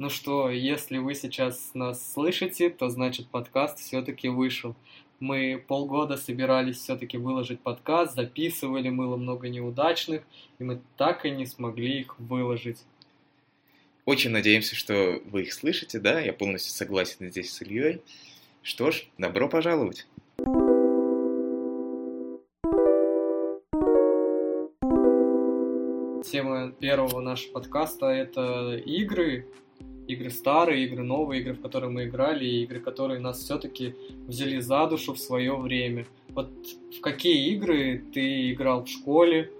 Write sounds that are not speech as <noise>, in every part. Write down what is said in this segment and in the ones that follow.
Ну что, если вы сейчас нас слышите, то значит подкаст все-таки вышел. Мы полгода собирались все-таки выложить подкаст, записывали, было много неудачных, и мы так и не смогли их выложить. Очень надеемся, что вы их слышите, да, я полностью согласен здесь с Ильей. Что ж, добро пожаловать! Тема первого нашего подкаста – это игры, игры старые, игры новые, игры, в которые мы играли, и игры, которые нас все-таки взяли за душу в свое время. Вот в какие игры ты играл в школе,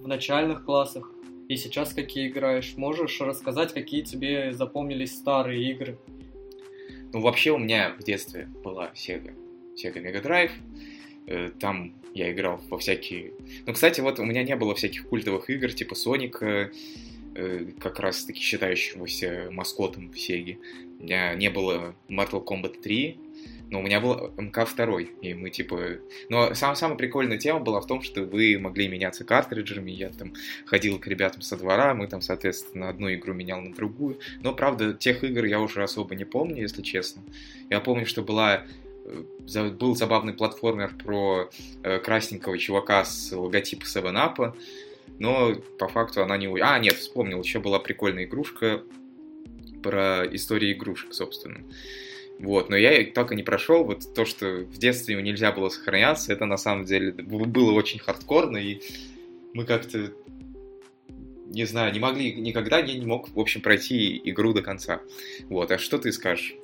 в начальных классах, и сейчас какие играешь? Можешь рассказать, какие тебе запомнились старые игры? Ну, вообще у меня в детстве была Sega, Sega Mega Drive. Э, там я играл во всякие... Ну, кстати, вот у меня не было всяких культовых игр, типа Соника, Э, как раз таки считающегося маскотом в Сеге. У меня не было Mortal Kombat 3, но у меня был МК-2, и мы типа... Но сам, самая прикольная тема была в том, что вы могли меняться картриджами, я там ходил к ребятам со двора, мы там, соответственно, одну игру менял на другую. Но, правда, тех игр я уже особо не помню, если честно. Я помню, что была э, был забавный платформер про э, красненького чувака с логотипом 7-Up, но по факту она не... А, нет, вспомнил, еще была прикольная игрушка про историю игрушек, собственно. Вот, но я так и не прошел. Вот то, что в детстве нельзя было сохраняться, это на самом деле было очень хардкорно, и мы как-то, не знаю, не могли, никогда не, не мог, в общем, пройти игру до конца. Вот, а что ты скажешь?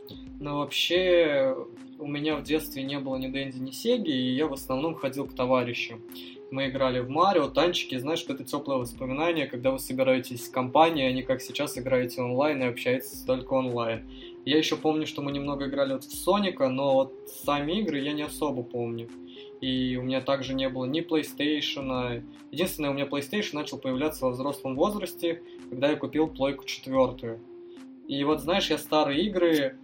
Ну, вообще, у меня в детстве не было ни Дэнди, ни Сеги, и я в основном ходил к товарищам мы играли в Марио, танчики, знаешь, это теплое воспоминание, когда вы собираетесь в компании, а не как сейчас играете онлайн и общаетесь только онлайн. Я еще помню, что мы немного играли вот в Соника, но вот сами игры я не особо помню. И у меня также не было ни PlayStation. Единственное, у меня PlayStation начал появляться во взрослом возрасте, когда я купил плойку четвертую. И вот, знаешь, я старые игры,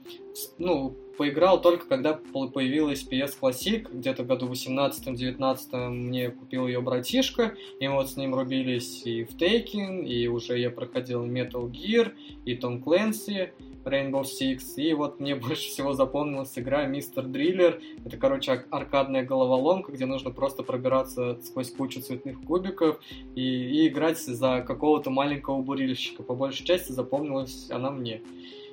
ну, поиграл только когда появилась PS Classic, где-то в году 18-19 мне купил ее братишка, и мы вот с ним рубились и в Taken, и уже я проходил Metal Gear, и Tom Clancy, Rainbow Six, и вот мне <laughs> больше всего запомнилась игра Мистер Дриллер. Это, короче, аркадная головоломка, где нужно просто пробираться сквозь кучу цветных кубиков и, и играть за какого-то маленького бурильщика. По большей части запомнилась она мне.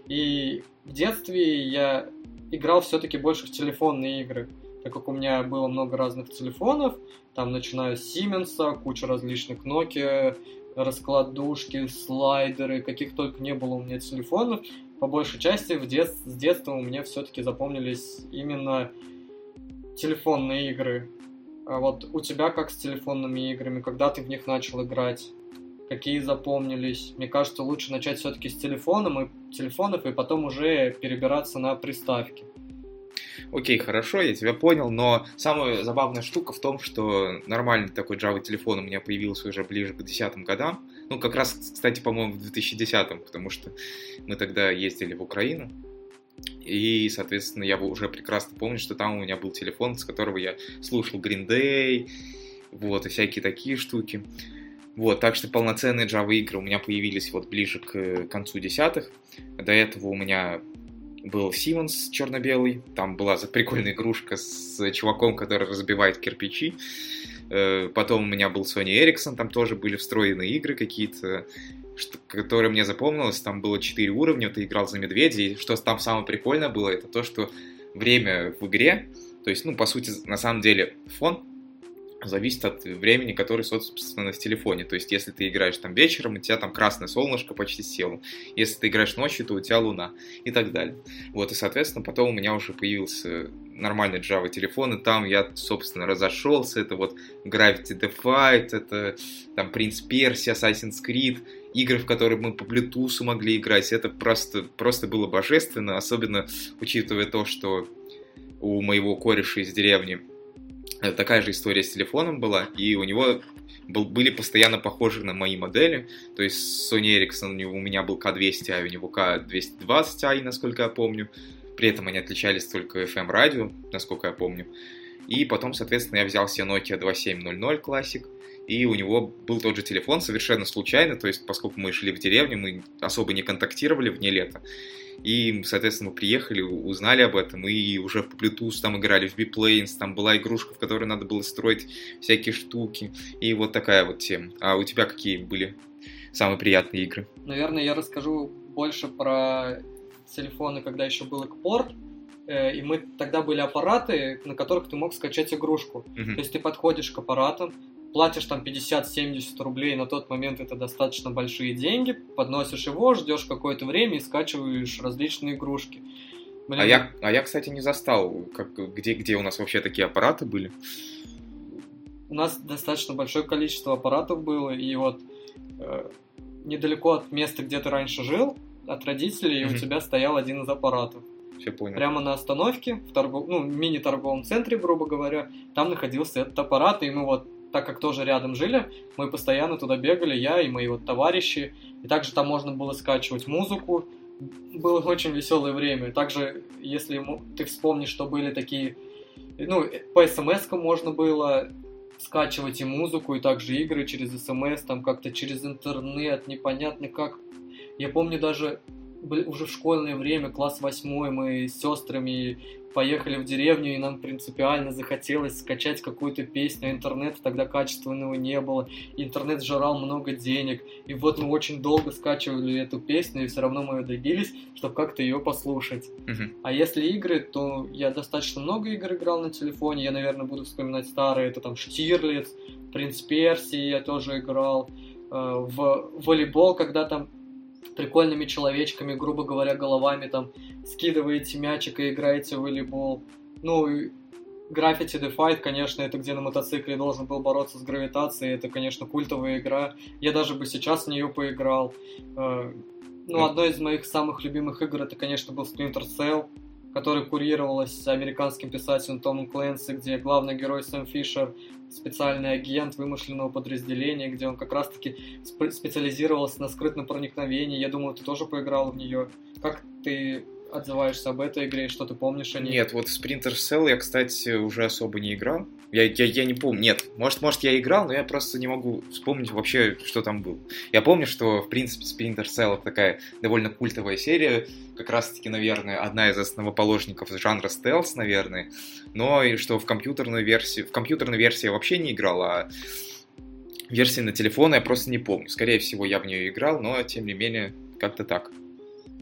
И в детстве я играл все-таки больше в телефонные игры, так как у меня было много разных телефонов, там начиная с Siemens, куча различных Nokia, раскладушки, слайдеры, каких только не было у меня телефонов. По большей части в дет... с детства у меня все-таки запомнились именно телефонные игры. А вот у тебя как с телефонными играми, когда ты в них начал играть? Какие запомнились? Мне кажется, лучше начать все-таки с телефоном и телефонов, и потом уже перебираться на приставки. Окей, хорошо, я тебя понял, но самая забавная штука в том, что нормальный такой Java телефон у меня появился уже ближе к десятым годам. Ну, как раз, кстати, по-моему, в 2010-м, потому что мы тогда ездили в Украину. И, соответственно, я уже прекрасно помню, что там у меня был телефон, с которого я слушал Green Day, вот, и всякие такие штуки. Вот, так что полноценные Java игры у меня появились вот ближе к концу десятых. До этого у меня был Siemens черно-белый, там была прикольная игрушка с чуваком, который разбивает кирпичи. Э, потом у меня был Sony Ericsson, там тоже были встроенные игры какие-то, которые мне запомнилось. Там было 4 уровня, ты играл за медведя, что там самое прикольное было, это то, что время в игре, то есть, ну, по сути, на самом деле, фон зависит от времени, которое, собственно, в телефоне. То есть, если ты играешь там вечером, у тебя там красное солнышко почти село. Если ты играешь ночью, то у тебя луна и так далее. Вот, и, соответственно, потом у меня уже появился нормальный Java телефон, и там я, собственно, разошелся. Это вот Gravity Defight, это там Prince Persia, Assassin's Creed, игры, в которые мы по Bluetooth могли играть. Это просто, просто было божественно, особенно учитывая то, что у моего кореша из деревни такая же история с телефоном была, и у него был, были постоянно похожи на мои модели. То есть Sony Ericsson у, меня был K200, а у него K220i, насколько я помню. При этом они отличались только FM радио, насколько я помню. И потом, соответственно, я взял себе Nokia 2700 Classic. и у него был тот же телефон совершенно случайно, то есть поскольку мы шли в деревню, мы особо не контактировали вне лета, и, соответственно, мы приехали, узнали об этом, и уже в Bluetooth там играли, в Biplanes, там была игрушка, в которой надо было строить всякие штуки, и вот такая вот тема. А у тебя какие были самые приятные игры? Наверное, я расскажу больше про телефоны, когда еще был экпорт, э, и мы тогда были аппараты, на которых ты мог скачать игрушку. Мгм. То есть ты подходишь к аппаратам, платишь там 50-70 рублей, на тот момент это достаточно большие деньги, подносишь его, ждешь какое-то время и скачиваешь различные игрушки. Блин, А я, а я, кстати, не застал, как, где, где у нас вообще такие аппараты были. У нас достаточно большое количество аппаратов было, и вот э, недалеко от места, где ты раньше жил, от родителей, Мгм. у тебя стоял один из аппаратов. Все понял. Прямо на остановке, в торгов... ну, мини-торговом центре, грубо говоря, там находился этот аппарат, и мы вот, так как тоже рядом жили, мы постоянно туда бегали, я и мои вот товарищи, и также там можно было скачивать музыку, было очень веселое время. Также, если ты вспомнишь, что были такие, ну, по смс можно было скачивать и музыку, и также игры через смс, там как-то через интернет, непонятно как. Я помню даже уже в школьное время, класс восьмой, мы с сестрами поехали в деревню, и нам принципиально захотелось скачать какую-то песню, интернета тогда качественного не было, интернет жрал много денег, и вот мы очень долго скачивали эту песню, и все равно мы добились, чтобы как-то ее послушать. Мгм. А если игры, то я достаточно много игр играл на телефоне. Я, наверное, буду вспоминать старые. Это там Штирлиц, Принц Персии я тоже играл. Э, В волейбол, когда там прикольными человечками, грубо говоря, головами там скидываете мячик и играете в волейбол. Ну, и Gravity Defied, конечно, это где на мотоцикле должен был бороться с гравитацией. Это, конечно, культовая игра. Я даже бы сейчас в нее поиграл. Э, Ну, Ну. одной из моих самых любимых игр это, конечно, был Splinter Cell, который курировалась американским писателем Томом Клэнси, где главный герой Сэм Фишер специальный агент вымышленного подразделения, где он как раз-таки сп- специализировался на скрытном проникновении. Я думаю, ты тоже поиграл в нее. Как ты отзываешься об этой игре, что ты помнишь о ней? Нет, вот в Splinter Cell я, кстати, уже особо не играл. Я, я, я не помню. Нет, может, может, я играл, но я просто не могу вспомнить вообще, что там было. Я помню, что, в принципе, Splinter Cell это такая довольно культовая серия. Как раз-таки, наверное, одна из основоположников жанра стелс, наверное. Но и что в компьютерную версию... В компьютерную версию я вообще не играл, а версии на телефон я просто не помню. Скорее всего, я в нее играл, но, тем не менее, как-то так.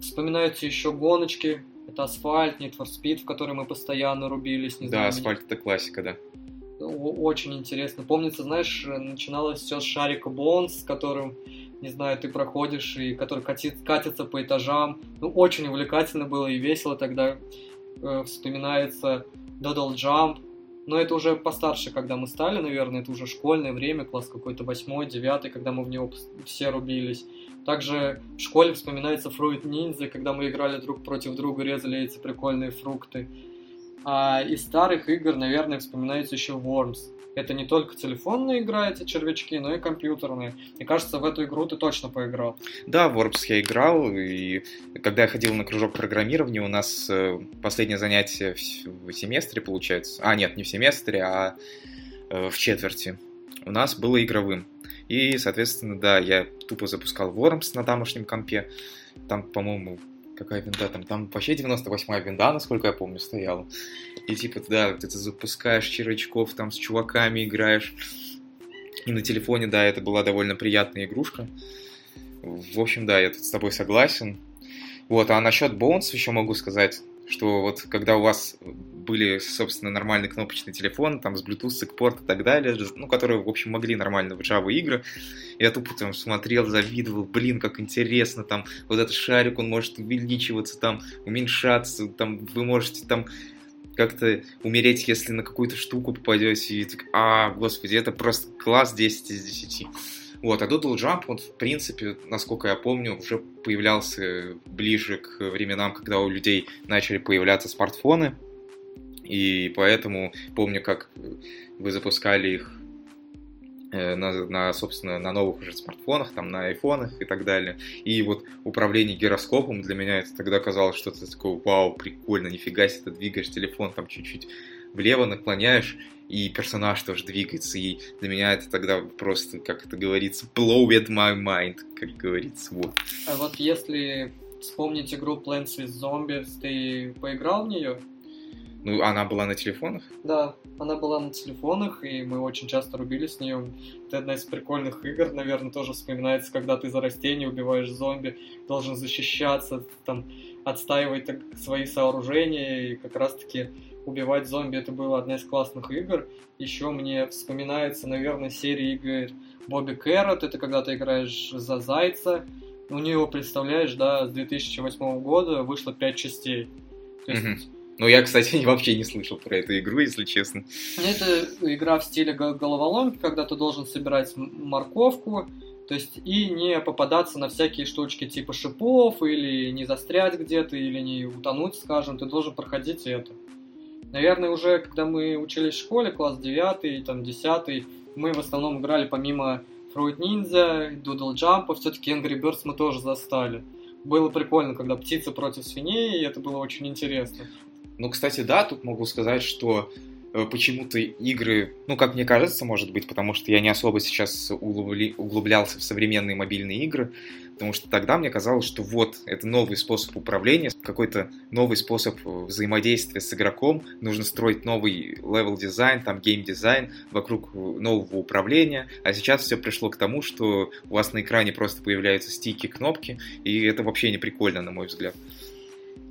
Вспоминаются еще гоночки. Это асфальт, Need for Speed, в который мы постоянно рубились. Не Да, знаю, асфальт это классика, да. Очень интересно. Помнится, знаешь, начиналось все с шарика Бонс, с которым, не знаю, ты проходишь и который катит, катится по этажам. Ну, очень увлекательно было и весело тогда. Э, вспоминается Doodle Jump. Но это уже постарше, когда мы стали, наверное, это уже школьное время, класс какой-то восьмой, девятый, когда мы в него все рубились. Также в школе вспоминается Fruit Ninja, когда мы играли друг против друга, резали эти прикольные фрукты. А из старых игр, наверное, вспоминается еще Worms. Это не только телефонная игра, эти червячки, но и компьютерные. Мне кажется, в эту игру ты точно поиграл. Да, в Worms я играл, и когда я ходил на кружок программирования, у нас э, последнее занятие в семестре, получается. А, нет, не в семестре, а э, в четверти. У нас было игровым. И, соответственно, да, я тупо запускал Worms на тамошнем компе. Там, по-моему, какая винда там? Там вообще 98-я винда, насколько я помню, стояла. И типа, да, вот это запускаешь червячков, там с чуваками играешь. И на телефоне, да, это была довольно приятная игрушка. В общем, да, я тут с тобой согласен. Вот, а насчет Bones еще могу сказать, что вот когда у вас были, собственно, нормальный кнопочный телефон, там с Bluetooth, Sigport и так далее, ну, которые, в общем, могли нормально в Java игры, я тупо там смотрел, завидовал, блин, как интересно, там, вот этот шарик, он может увеличиваться, там, уменьшаться, там, вы можете там как-то умереть, если на какую-то штуку попадете, и так, а, господи, это просто класс 10 из 10. Вот, а Doodle Jump, он, в принципе, насколько я помню, уже появлялся ближе к временам, когда у людей начали появляться смартфоны, и поэтому помню, как вы запускали их э, на, на, собственно, на новых уже смартфонах, там, на айфонах и так далее. И вот управление гироскопом для меня это тогда казалось что-то такое, вау, прикольно, нифига себе, ты двигаешь телефон там чуть-чуть влево наклоняешь, и персонаж тоже двигается, и для меня это тогда просто, как это говорится, blow at my mind, как говорится, вот. А вот если вспомнить игру Plants vs. Zombies, ты поиграл в нее? Ну, она была на телефонах? Да, она была на телефонах, и мы очень часто рубились с нее. Это одна из прикольных игр, наверное, тоже вспоминается, когда ты за растение убиваешь зомби, должен защищаться, там, отстаивать так, свои сооружения, и как раз-таки убивать зомби это была одна из классных игр. Еще мне вспоминается, наверное, серия игр Бобби Кэррот, это когда ты играешь за зайца, у него, представляешь, да, с 2008 года вышло 5 частей. То есть, ну, я, кстати, <laughs> вообще не слышал про эту игру, если честно. Это игра в стиле головоломки, когда ты должен собирать морковку, то есть и не попадаться на всякие штучки типа шипов, или не застрять где-то, или не утонуть, скажем, ты должен проходить это. Наверное, уже когда мы учились в школе, класс 9, там 10, мы в основном играли помимо Fruit Ninja, Doodle Jump, все-таки Angry Birds мы тоже застали. Было прикольно, когда птицы против свиней, и это было очень интересно. Ну, кстати, да, тут могу сказать, что э, почему-то игры, ну, как мне кажется, может быть, потому что я не особо сейчас углублялся в современные мобильные игры, потому что тогда мне казалось, что вот, это новый способ управления, какой-то новый способ взаимодействия с игроком, нужно строить новый левел-дизайн, там, гейм-дизайн вокруг нового управления, а сейчас все пришло к тому, что у вас на экране просто появляются стики, кнопки, и это вообще не прикольно, на мой взгляд.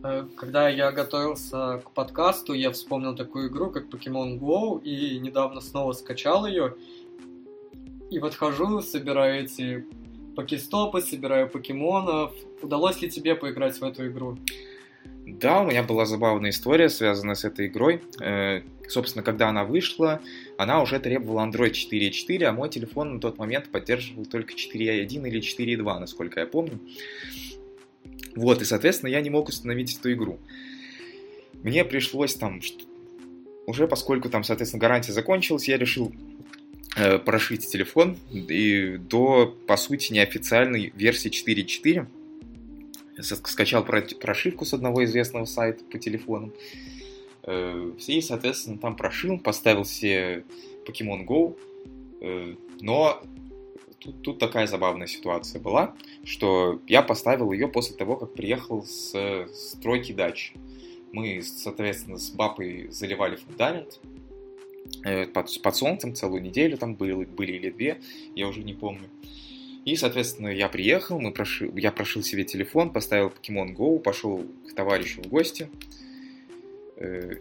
Э, когда я готовился к подкасту, я вспомнил такую игру, как Pokemon Go, и недавно снова скачал ее. И вот хожу, собираю эти покестопы, собираю покемонов. Удалось ли тебе поиграть в эту игру? Да, у меня была забавная история, связанная с этой игрой. Э, собственно, когда она вышла, она уже требовала Android 4.4, а мой телефон на тот момент поддерживал только 4.1 или 4.2, насколько я помню. Вот, и, соответственно, я не мог установить эту игру. Мне пришлось там, уже поскольку там, соответственно, гарантия закончилась, я решил прошить телефон и до, по сути, неофициальной версии 4.4 скачал прошивку с одного известного сайта по телефонам. Э, и, соответственно, там прошил, поставил все Pokemon Go, э, но тут, тут такая забавная ситуация была, что я поставил ее после того, как приехал с стройки дачи. Мы, соответственно, с бабой заливали фундамент, э, под, под солнцем целую неделю там были, были или две, я уже не помню. И, соответственно, я приехал, мы прошил, я прошил себе телефон, поставил Pokemon Go, пошел к товарищу в гости э,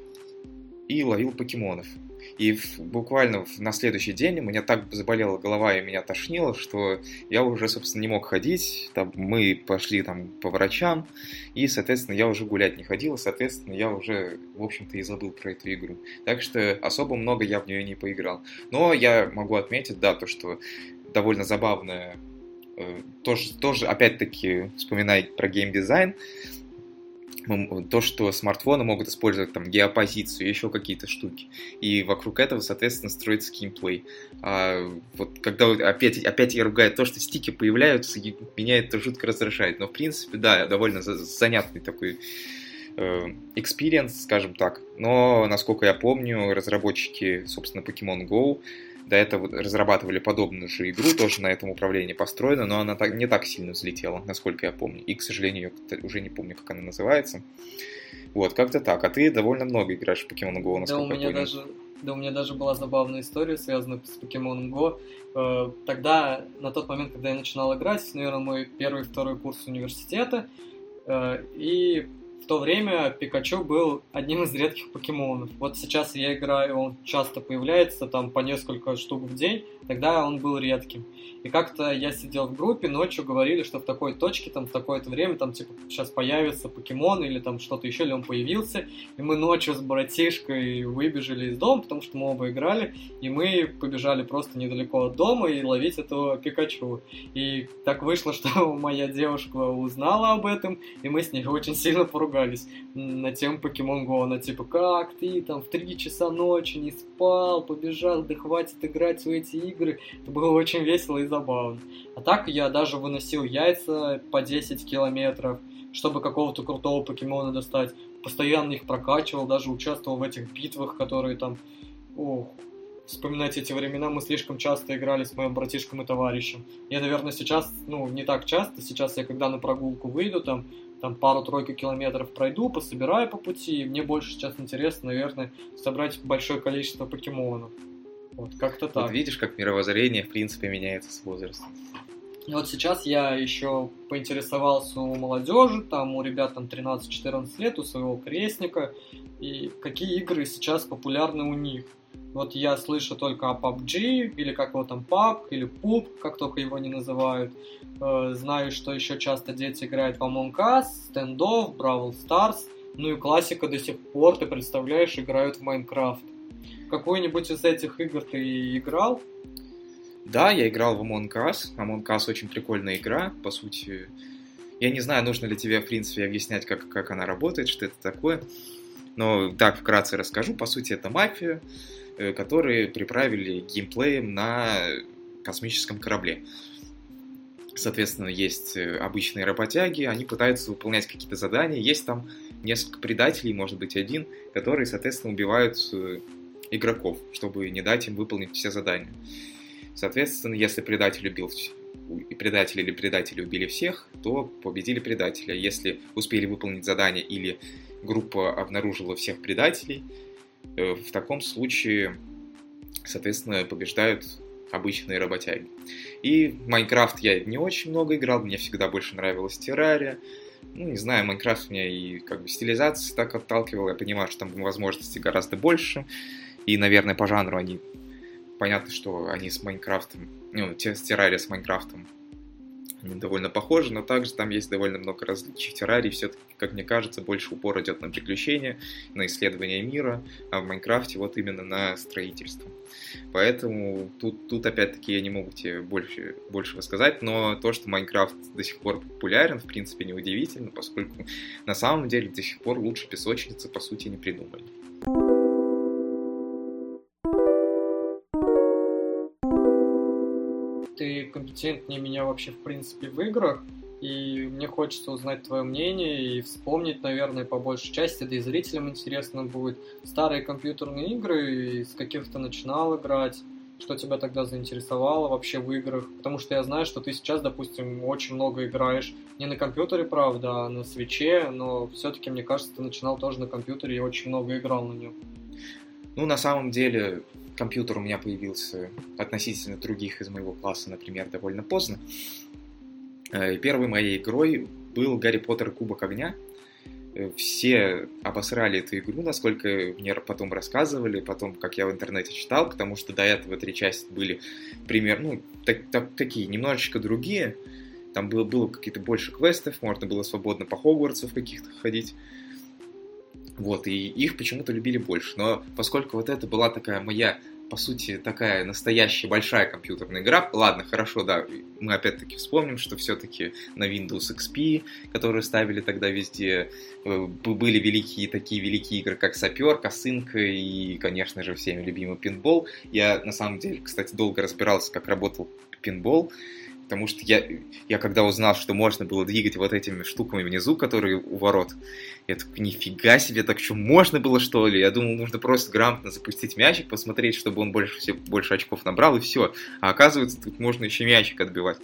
и ловил покемонов. И в, буквально на следующий день у меня так заболела голова и меня тошнило, что я уже, собственно, не мог ходить. Там, мы пошли там по врачам, и, соответственно, я уже гулять не ходил, и, соответственно, я уже, в общем-то, и забыл про эту игру. Так что особо много я в нее не поиграл. Но я могу отметить, да, то, что довольно забавная э, тоже, тоже опять-таки, вспоминая про геймдизайн, то, что смартфоны могут использовать там геопозицию, еще какие-то штуки. И вокруг этого, соответственно, строится геймплей. А вот когда опять, опять я ругаю то, что стики появляются, меня это жутко раздражает. Но, в принципе, да, довольно занятный такой э, experience, скажем так. Но, насколько я помню, разработчики, собственно, Pokemon Go до этого разрабатывали подобную же игру, тоже на этом управлении построена, но она так, не так сильно взлетела, насколько я помню. И, к сожалению, уже не помню, как она называется. Вот, как-то так. А ты довольно много играешь в Pokemon Go, насколько да, у меня я даже да, у меня даже была забавная история, связанная с Pokemon Go. Э, тогда, на тот момент, когда я начинал играть, наверное, мой первый-второй курс университета, э, и в то время Пикачу был одним из редких покемонов. Вот сейчас я играю, он часто появляется, там по несколько штук в день, тогда он был редким. И как-то я сидел в группе, ночью говорили, что в такой точке, там, в такое-то время, там, типа, сейчас появится покемон или там что-то еще, или он появился. И мы ночью с братишкой выбежали из дома, потому что мы оба играли, и мы побежали просто недалеко от дома и ловить этого Пикачу. И так вышло, <laughs> что моя девушка узнала об этом, и мы с ней очень сильно поругались на тему Покемон Go. Она типа, как ты там в 3 часа ночи не спал, побежал, да хватит играть в эти игры. Это было очень весело и забавно. А так я даже выносил яйца по 10 километров, чтобы какого-то крутого покемона достать. Постоянно их прокачивал, даже участвовал в этих битвах, которые там Ох, вспоминать эти времена мы слишком часто играли с моим братишком и товарищем. Я, наверное, сейчас, ну, не так часто, сейчас я когда на прогулку выйду, там, там пару-тройку километров пройду, пособираю по пути, и мне больше сейчас интересно, наверное, собрать большое количество покемонов. Вот, как-то так. Вот видишь, как мировоззрение, в принципе, меняется с возрастом. И вот сейчас я еще поинтересовался у молодежи, там у ребят там 13-14 лет, у своего крестника, и какие игры сейчас популярны у них. Вот я слышу только о PUBG, или как его там PUB, или PUB, как только его не называют. Э, знаю, что еще часто дети играют в Among Us, Standoff, Brawl Stars. Ну и классика до сих пор, ты представляешь, играют в Майнкрафт. Какой-нибудь из этих игр ты играл? Да, я играл в Among Us. Among Us очень прикольная игра, по сути. Я не знаю, нужно ли тебе, в принципе, объяснять, как, как она работает, что это такое. Но так вкратце расскажу. По сути, это мафия, э, которые приправили геймплеем на космическом корабле. Соответственно, есть э, обычные работяги, они пытаются выполнять какие-то задания. Есть там несколько предателей, может быть, один, которые, соответственно, убивают э, игроков, чтобы не дать им выполнить все задания. Соответственно, если предатель убил и предатель или предатели убили всех, то победили предателя. Если успели выполнить задание или группа обнаружила всех предателей, э, в таком случае, соответственно, побеждают обычные работяги. И в Майнкрафт я не очень много играл, мне всегда больше нравилась Террария. Ну, не знаю, Майнкрафт меня и как бы стилизация так отталкивала, я понимаю, что там возможностей гораздо больше. И, наверное, по жанру они... Понятно, что они с Майнкрафтом, ну, те с Террария с Майнкрафтом они довольно похожи, но также там есть довольно много различий. В Террарии все-таки, как мне кажется, больше упор идет на приключения, на исследование мира, а в Майнкрафте вот именно на строительство. Поэтому тут, тут опять-таки я не могу тебе больше, больше рассказать, но то, что Майнкрафт до сих пор популярен, в принципе, неудивительно, поскольку на самом деле до сих пор лучше песочницы, по сути, не придумали. Компетентнее меня вообще, в принципе, в играх, и мне хочется узнать твое мнение и вспомнить, наверное, по большей части, да и зрителям интересно будет, старые компьютерные игры, с каких ты начинал играть, что тебя тогда заинтересовало вообще в играх, потому что я знаю, что ты сейчас, допустим, очень много играешь, не на компьютере, правда, а на свече, но все-таки, мне кажется, ты начинал тоже на компьютере и очень много играл на нем. Ну, на самом деле, компьютер у меня появился относительно других из моего класса, например, довольно поздно. Э, первой моей игрой был Гарри Поттер Кубок Огня. Э, все обосрали эту игру, насколько мне потом рассказывали, потом, как я в интернете читал, потому что до этого три части были примерно, ну, так, так, такие, немножечко другие. Там было, было какие-то больше квестов, можно было свободно по Хогвартсу каких-то ходить. Вот, и их почему-то любили больше. Но поскольку вот это была такая моя, по сути, такая настоящая большая компьютерная игра, ладно, хорошо, да, мы опять-таки вспомним, что все-таки на Windows XP, которые ставили тогда везде, э, были великие такие великие игры, как Сапер, Косынка и, конечно же, всеми любимый пинбол. Я, на самом деле, кстати, долго разбирался, как работал пинбол. Потому что я, я когда узнал, что можно было двигать вот этими штуками внизу, которые у ворот, я такой, нифига себе, так что можно было, что ли? Я думал, нужно просто грамотно запустить мячик, посмотреть, чтобы он больше, больше очков набрал, и все. А оказывается, тут можно еще мячик отбивать.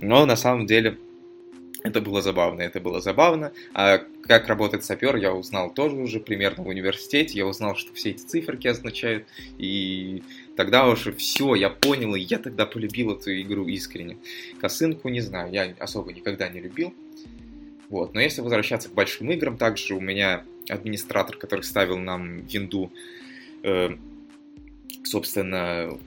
Но на самом деле это было забавно, это было забавно. А как работает сапер, я узнал тоже уже примерно в университете. Я узнал, что все эти циферки означают. И тогда уже все, я понял, и я тогда полюбил эту игру искренне. Косынку, не знаю, я особо никогда не любил. Вот. Но если возвращаться к большим играм, также у меня администратор, который ставил нам винду, э, собственно,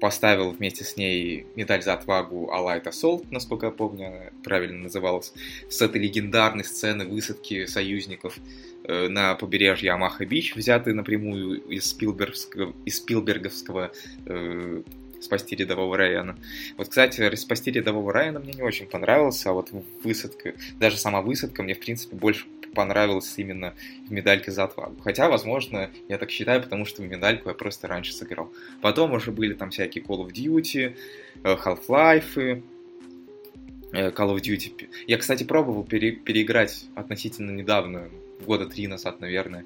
поставил вместе с ней медаль за отвагу Allied Assault, насколько я помню, правильно называлась, с этой легендарной сцены высадки союзников э, на побережье Амаха-Бич, взятые напрямую из, Спилберговского, из Спилберговского э, спасти рядового Райана. Вот, кстати, спасти рядового Райана мне не очень понравился, а вот высадка, даже сама высадка мне, в принципе, больше понравилась именно в медальке за отвагу. Хотя, возможно, я так считаю, потому что в медальку я просто раньше сыграл. Потом уже были там всякие Call of Duty, э, Half-Life, э, Call of Duty. Я, кстати, пробовал пере- переиграть относительно недавно, года три назад, наверное,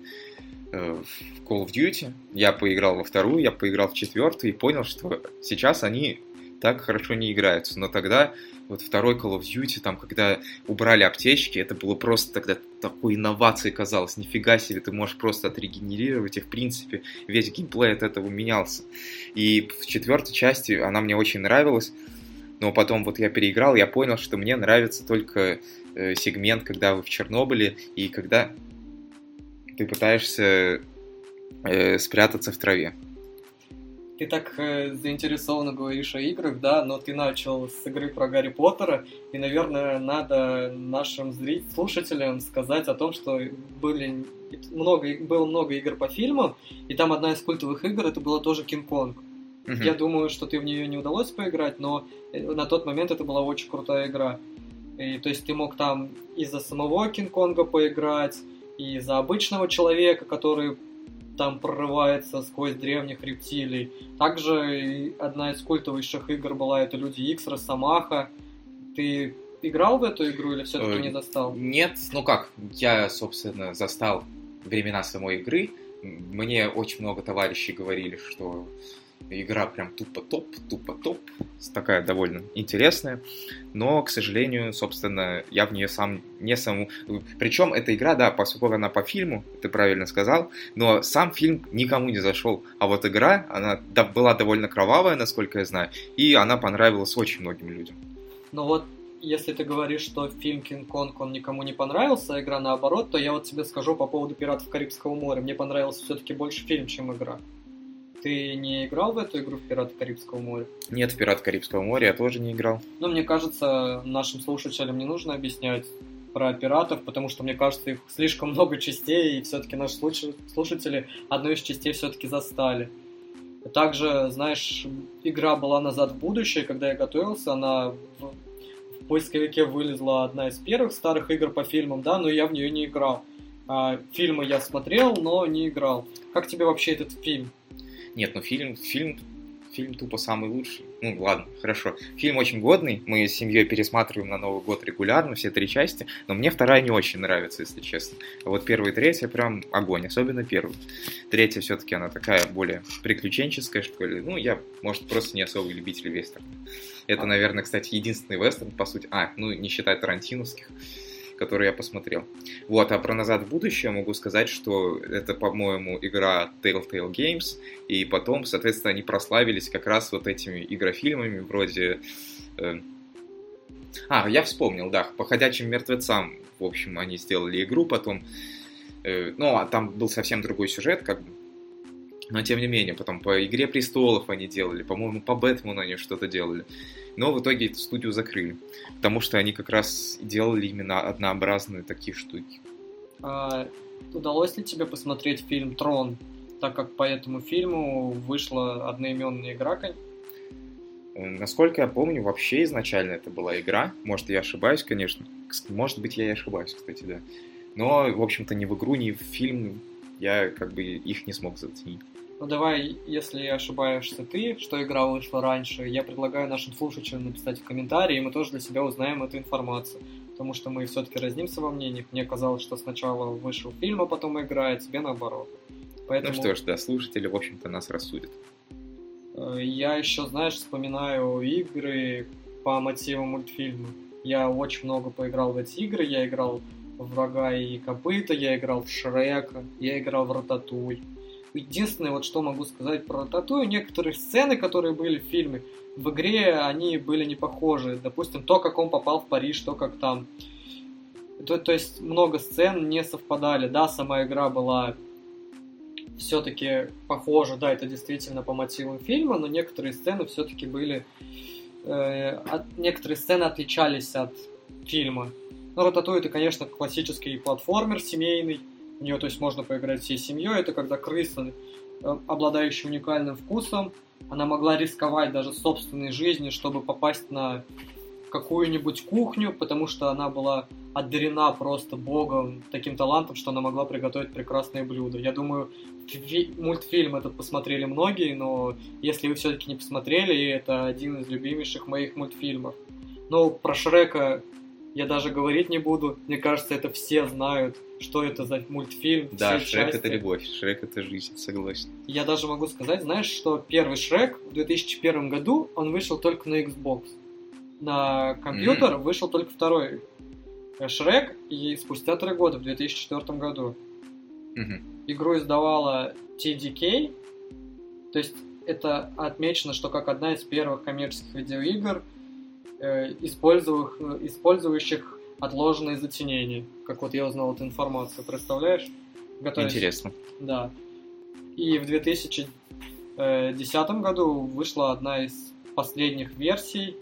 в Call of Duty, я поиграл во вторую, я поиграл в четвертую и понял, что сейчас они так хорошо не играются. Но тогда вот второй Call of Duty, там, когда убрали аптечки, это было просто тогда такой инновацией казалось. Нифига себе, ты можешь просто отрегенерировать, и в принципе весь геймплей от этого менялся. И в четвертой части она мне очень нравилась, но потом вот я переиграл, я понял, что мне нравится только э, сегмент, когда вы в Чернобыле, и когда ты пытаешься э, спрятаться в траве ты так э, заинтересованно говоришь о играх, да, но ты начал с игры про Гарри Поттера, и, наверное, надо нашим зрителям, слушателям сказать о том, что были много, было много игр по фильмам, и там одна из культовых игр это была тоже Кинг-Конг. Uh-huh. Я думаю, что ты в нее не удалось поиграть, но э, на тот момент это была очень крутая игра. И, то есть ты мог там и за самого Кинг-Конга поиграть, и за обычного человека, который там прорывается сквозь древних рептилий. Также одна из культовейших игр была это Люди Икс, Росомаха. Ты играл в эту игру или все-таки э, не застал? Нет, ну как, я, собственно, застал времена самой игры. Мне очень много товарищей говорили, что Игра прям тупо топ, тупо топ. Такая довольно интересная. Но, к сожалению, собственно, я в нее сам не саму... Причем эта игра, да, поскольку она по фильму, ты правильно сказал, но сам фильм никому не зашел. А вот игра, она была довольно кровавая, насколько я знаю, и она понравилась очень многим людям. Ну вот, если ты говоришь, что фильм Кинг-Конг, он никому не понравился, а игра наоборот, то я вот тебе скажу по поводу «Пиратов Карибского моря». Мне понравился все-таки больше фильм, чем игра. Ты не играл в эту игру в Пираты Карибского моря? Нет, в Пираты Карибского моря я тоже не играл. Ну, мне кажется, нашим слушателям не нужно объяснять про пиратов, потому что, мне кажется, их слишком много частей, и все-таки наши слушатели одну из частей все-таки застали. Также, знаешь, игра была «Назад в будущее», когда я готовился, она в поисковике вылезла одна из первых старых игр по фильмам, да, но я в нее не играл. А, фильмы я смотрел, но не играл. Как тебе вообще этот фильм? Нет, ну фильм, фильм, фильм тупо самый лучший. Ну ладно, хорошо. Фильм очень годный, мы с семьей пересматриваем на Новый год регулярно, все три части, но мне вторая не очень нравится, если честно. А вот первая и третья прям огонь, особенно первая. Третья все-таки она такая более приключенческая, что ли. Ну, я, может, просто не особый любитель вестерна. Это, наверное, кстати, единственный вестерн, по сути. А, ну, не считая тарантиновских который я посмотрел. Вот, а про «Назад в будущее» могу сказать, что это, по-моему, игра Telltale Games, и потом, соответственно, они прославились как раз вот этими игрофильмами вроде... Э... А, я вспомнил, да, по «Ходячим мертвецам», в общем, они сделали игру потом. Э, ну, а там был совсем другой сюжет, как бы. Но тем не менее, потом по «Игре престолов» они делали, по-моему, по «Бэтмену» они что-то делали но в итоге эту студию закрыли, потому что они как раз делали именно однообразные такие штуки. А, удалось ли тебе посмотреть фильм «Трон», так как по этому фильму вышла одноименная игра? Э, насколько я помню, вообще изначально это была игра. Может, я ошибаюсь, конечно. Может быть, я и ошибаюсь, кстати, да. Но, в общем-то, ни в игру, ни в фильм я как бы их не смог заценить. Ну давай, если ошибаешься ты, что игра вышла раньше, я предлагаю нашим слушателям написать в комментарии, и мы тоже для себя узнаем эту информацию. Потому что мы все-таки разнимся во мнениях. Мне казалось, что сначала вышел фильм, а потом игра, а тебе наоборот. Поэтому... Ну что ж, да, слушатели, в общем-то, нас рассудят. Э, я еще, знаешь, вспоминаю игры по мотивам мультфильма. Я очень много поиграл в эти игры. Я играл в Врага и Копыта, я играл в Шрека, я играл в Рататуй. Единственное, вот что могу сказать про Татую, некоторые сцены, которые были в фильме, в игре они были не похожи. Допустим, то, как он попал в Париж, то, как там. То, то есть много сцен не совпадали. Да, сама игра была все-таки похожа, да, это действительно по мотивам фильма, но некоторые сцены все-таки были... Э, от, некоторые сцены отличались от фильма. Ну, Рататуй это, конечно, классический платформер семейный, в нее, то есть, можно поиграть всей семьей. Это когда крыса, э, обладающая уникальным вкусом, она могла рисковать даже собственной жизнью, чтобы попасть на какую-нибудь кухню, потому что она была одарена просто богом таким талантом, что она могла приготовить прекрасные блюда. Я думаю, мультфильм этот посмотрели многие, но если вы все-таки не посмотрели, это один из любимейших моих мультфильмов. Но про Шрека Я даже говорить не буду. Мне кажется, это все знают, что это за мультфильм. Да, Шрек части. это любовь, Шрек это жизнь, согласен. Я даже могу сказать, знаешь, что первый Шрек в 2001 году, он вышел только на Xbox. На компьютер вышел только второй Шрек, и спустя три года, в 2004 году. Мгм. Игру издавала TDK, то есть это отмечено, что как одна из первых коммерческих видеоигр, использующих, использующих отложенные затенения. Как вот я узнал эту информацию, представляешь? Готовясь- Интересно. Да. И в 2010 году вышла одна из последних версий,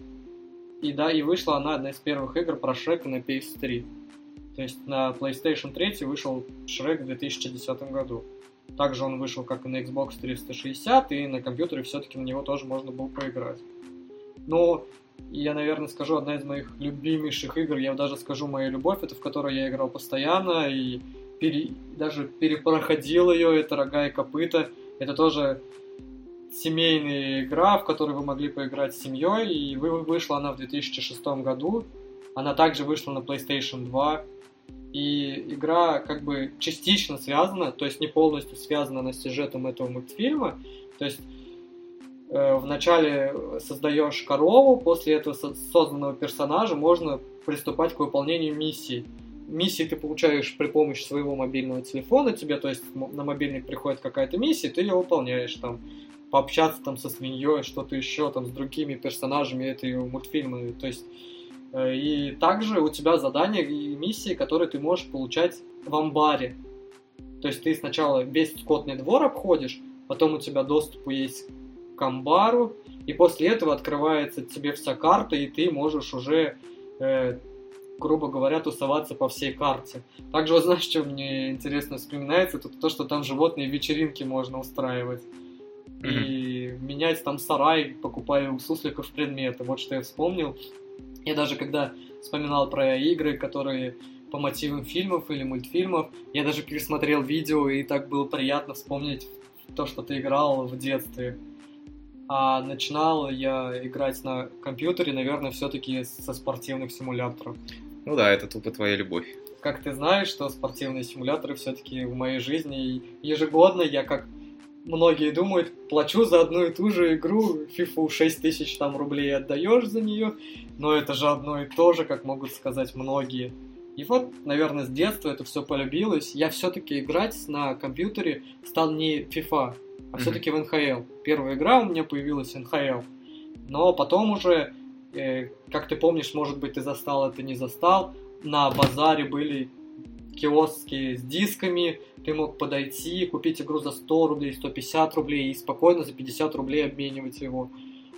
и да, и вышла она одна из первых игр про Шрека на PS3. То есть на PlayStation 3 вышел Шрек в 2010 году. Также он вышел как и на Xbox 360, и на компьютере все-таки на него тоже можно было поиграть. Но я, наверное, скажу, одна из моих любимейших игр, я даже скажу «Моя любовь», это в которой я играл постоянно, и пере- даже перепроходил ее, это «Рога и копыта». Это тоже семейная игра, в которой вы могли поиграть с семьей, и вы- вышла она в 2006 году. Она также вышла на PlayStation 2, и игра как бы частично связана, то есть не полностью связана на сюжетом этого мультфильма. То есть вначале создаешь корову, после этого со- созданного персонажа можно приступать к выполнению миссий. Миссии ты получаешь при помощи своего мобильного телефона, тебе, то есть на мобильник приходит какая-то миссия, ты ее выполняешь там пообщаться там со свиньей, что-то еще там с другими персонажами этой мультфильма, то есть э, и также у тебя задания и миссии, которые ты можешь получать в амбаре. То есть ты сначала весь скотный двор обходишь, потом у тебя доступ есть к амбару, и после этого открывается тебе вся карта, и ты можешь уже, э, грубо говоря, тусоваться по всей карте. Также, вот знаешь, что мне интересно вспоминается, это то, что там животные вечеринки можно устраивать. И менять там сарай, покупая у сусликов предметы. Вот что я вспомнил. Я даже когда вспоминал про игры, которые по мотивам фильмов или мультфильмов, я даже пересмотрел видео, и так было приятно вспомнить то, что ты играл в детстве. А начинал я играть на компьютере, наверное, все-таки со спортивных симуляторов. Ну да, это тупо твоя любовь. Как ты знаешь, что спортивные симуляторы все-таки в моей жизни ежегодно я, как многие думают, плачу за одну и ту же игру, FIFA 6 тысяч там рублей отдаешь за нее, но это же одно и то же, как могут сказать многие. И вот, наверное, с детства это все полюбилось. Я все-таки играть на компьютере стал не FIFA, а все-таки в НХЛ. Первая игра у меня появилась НХЛ. Но потом уже, э, как ты помнишь, может быть, ты застал это, не застал, на базаре были киоски с дисками, ты мог подойти, купить игру за 100 рублей, 150 рублей и спокойно за 50 рублей обменивать его.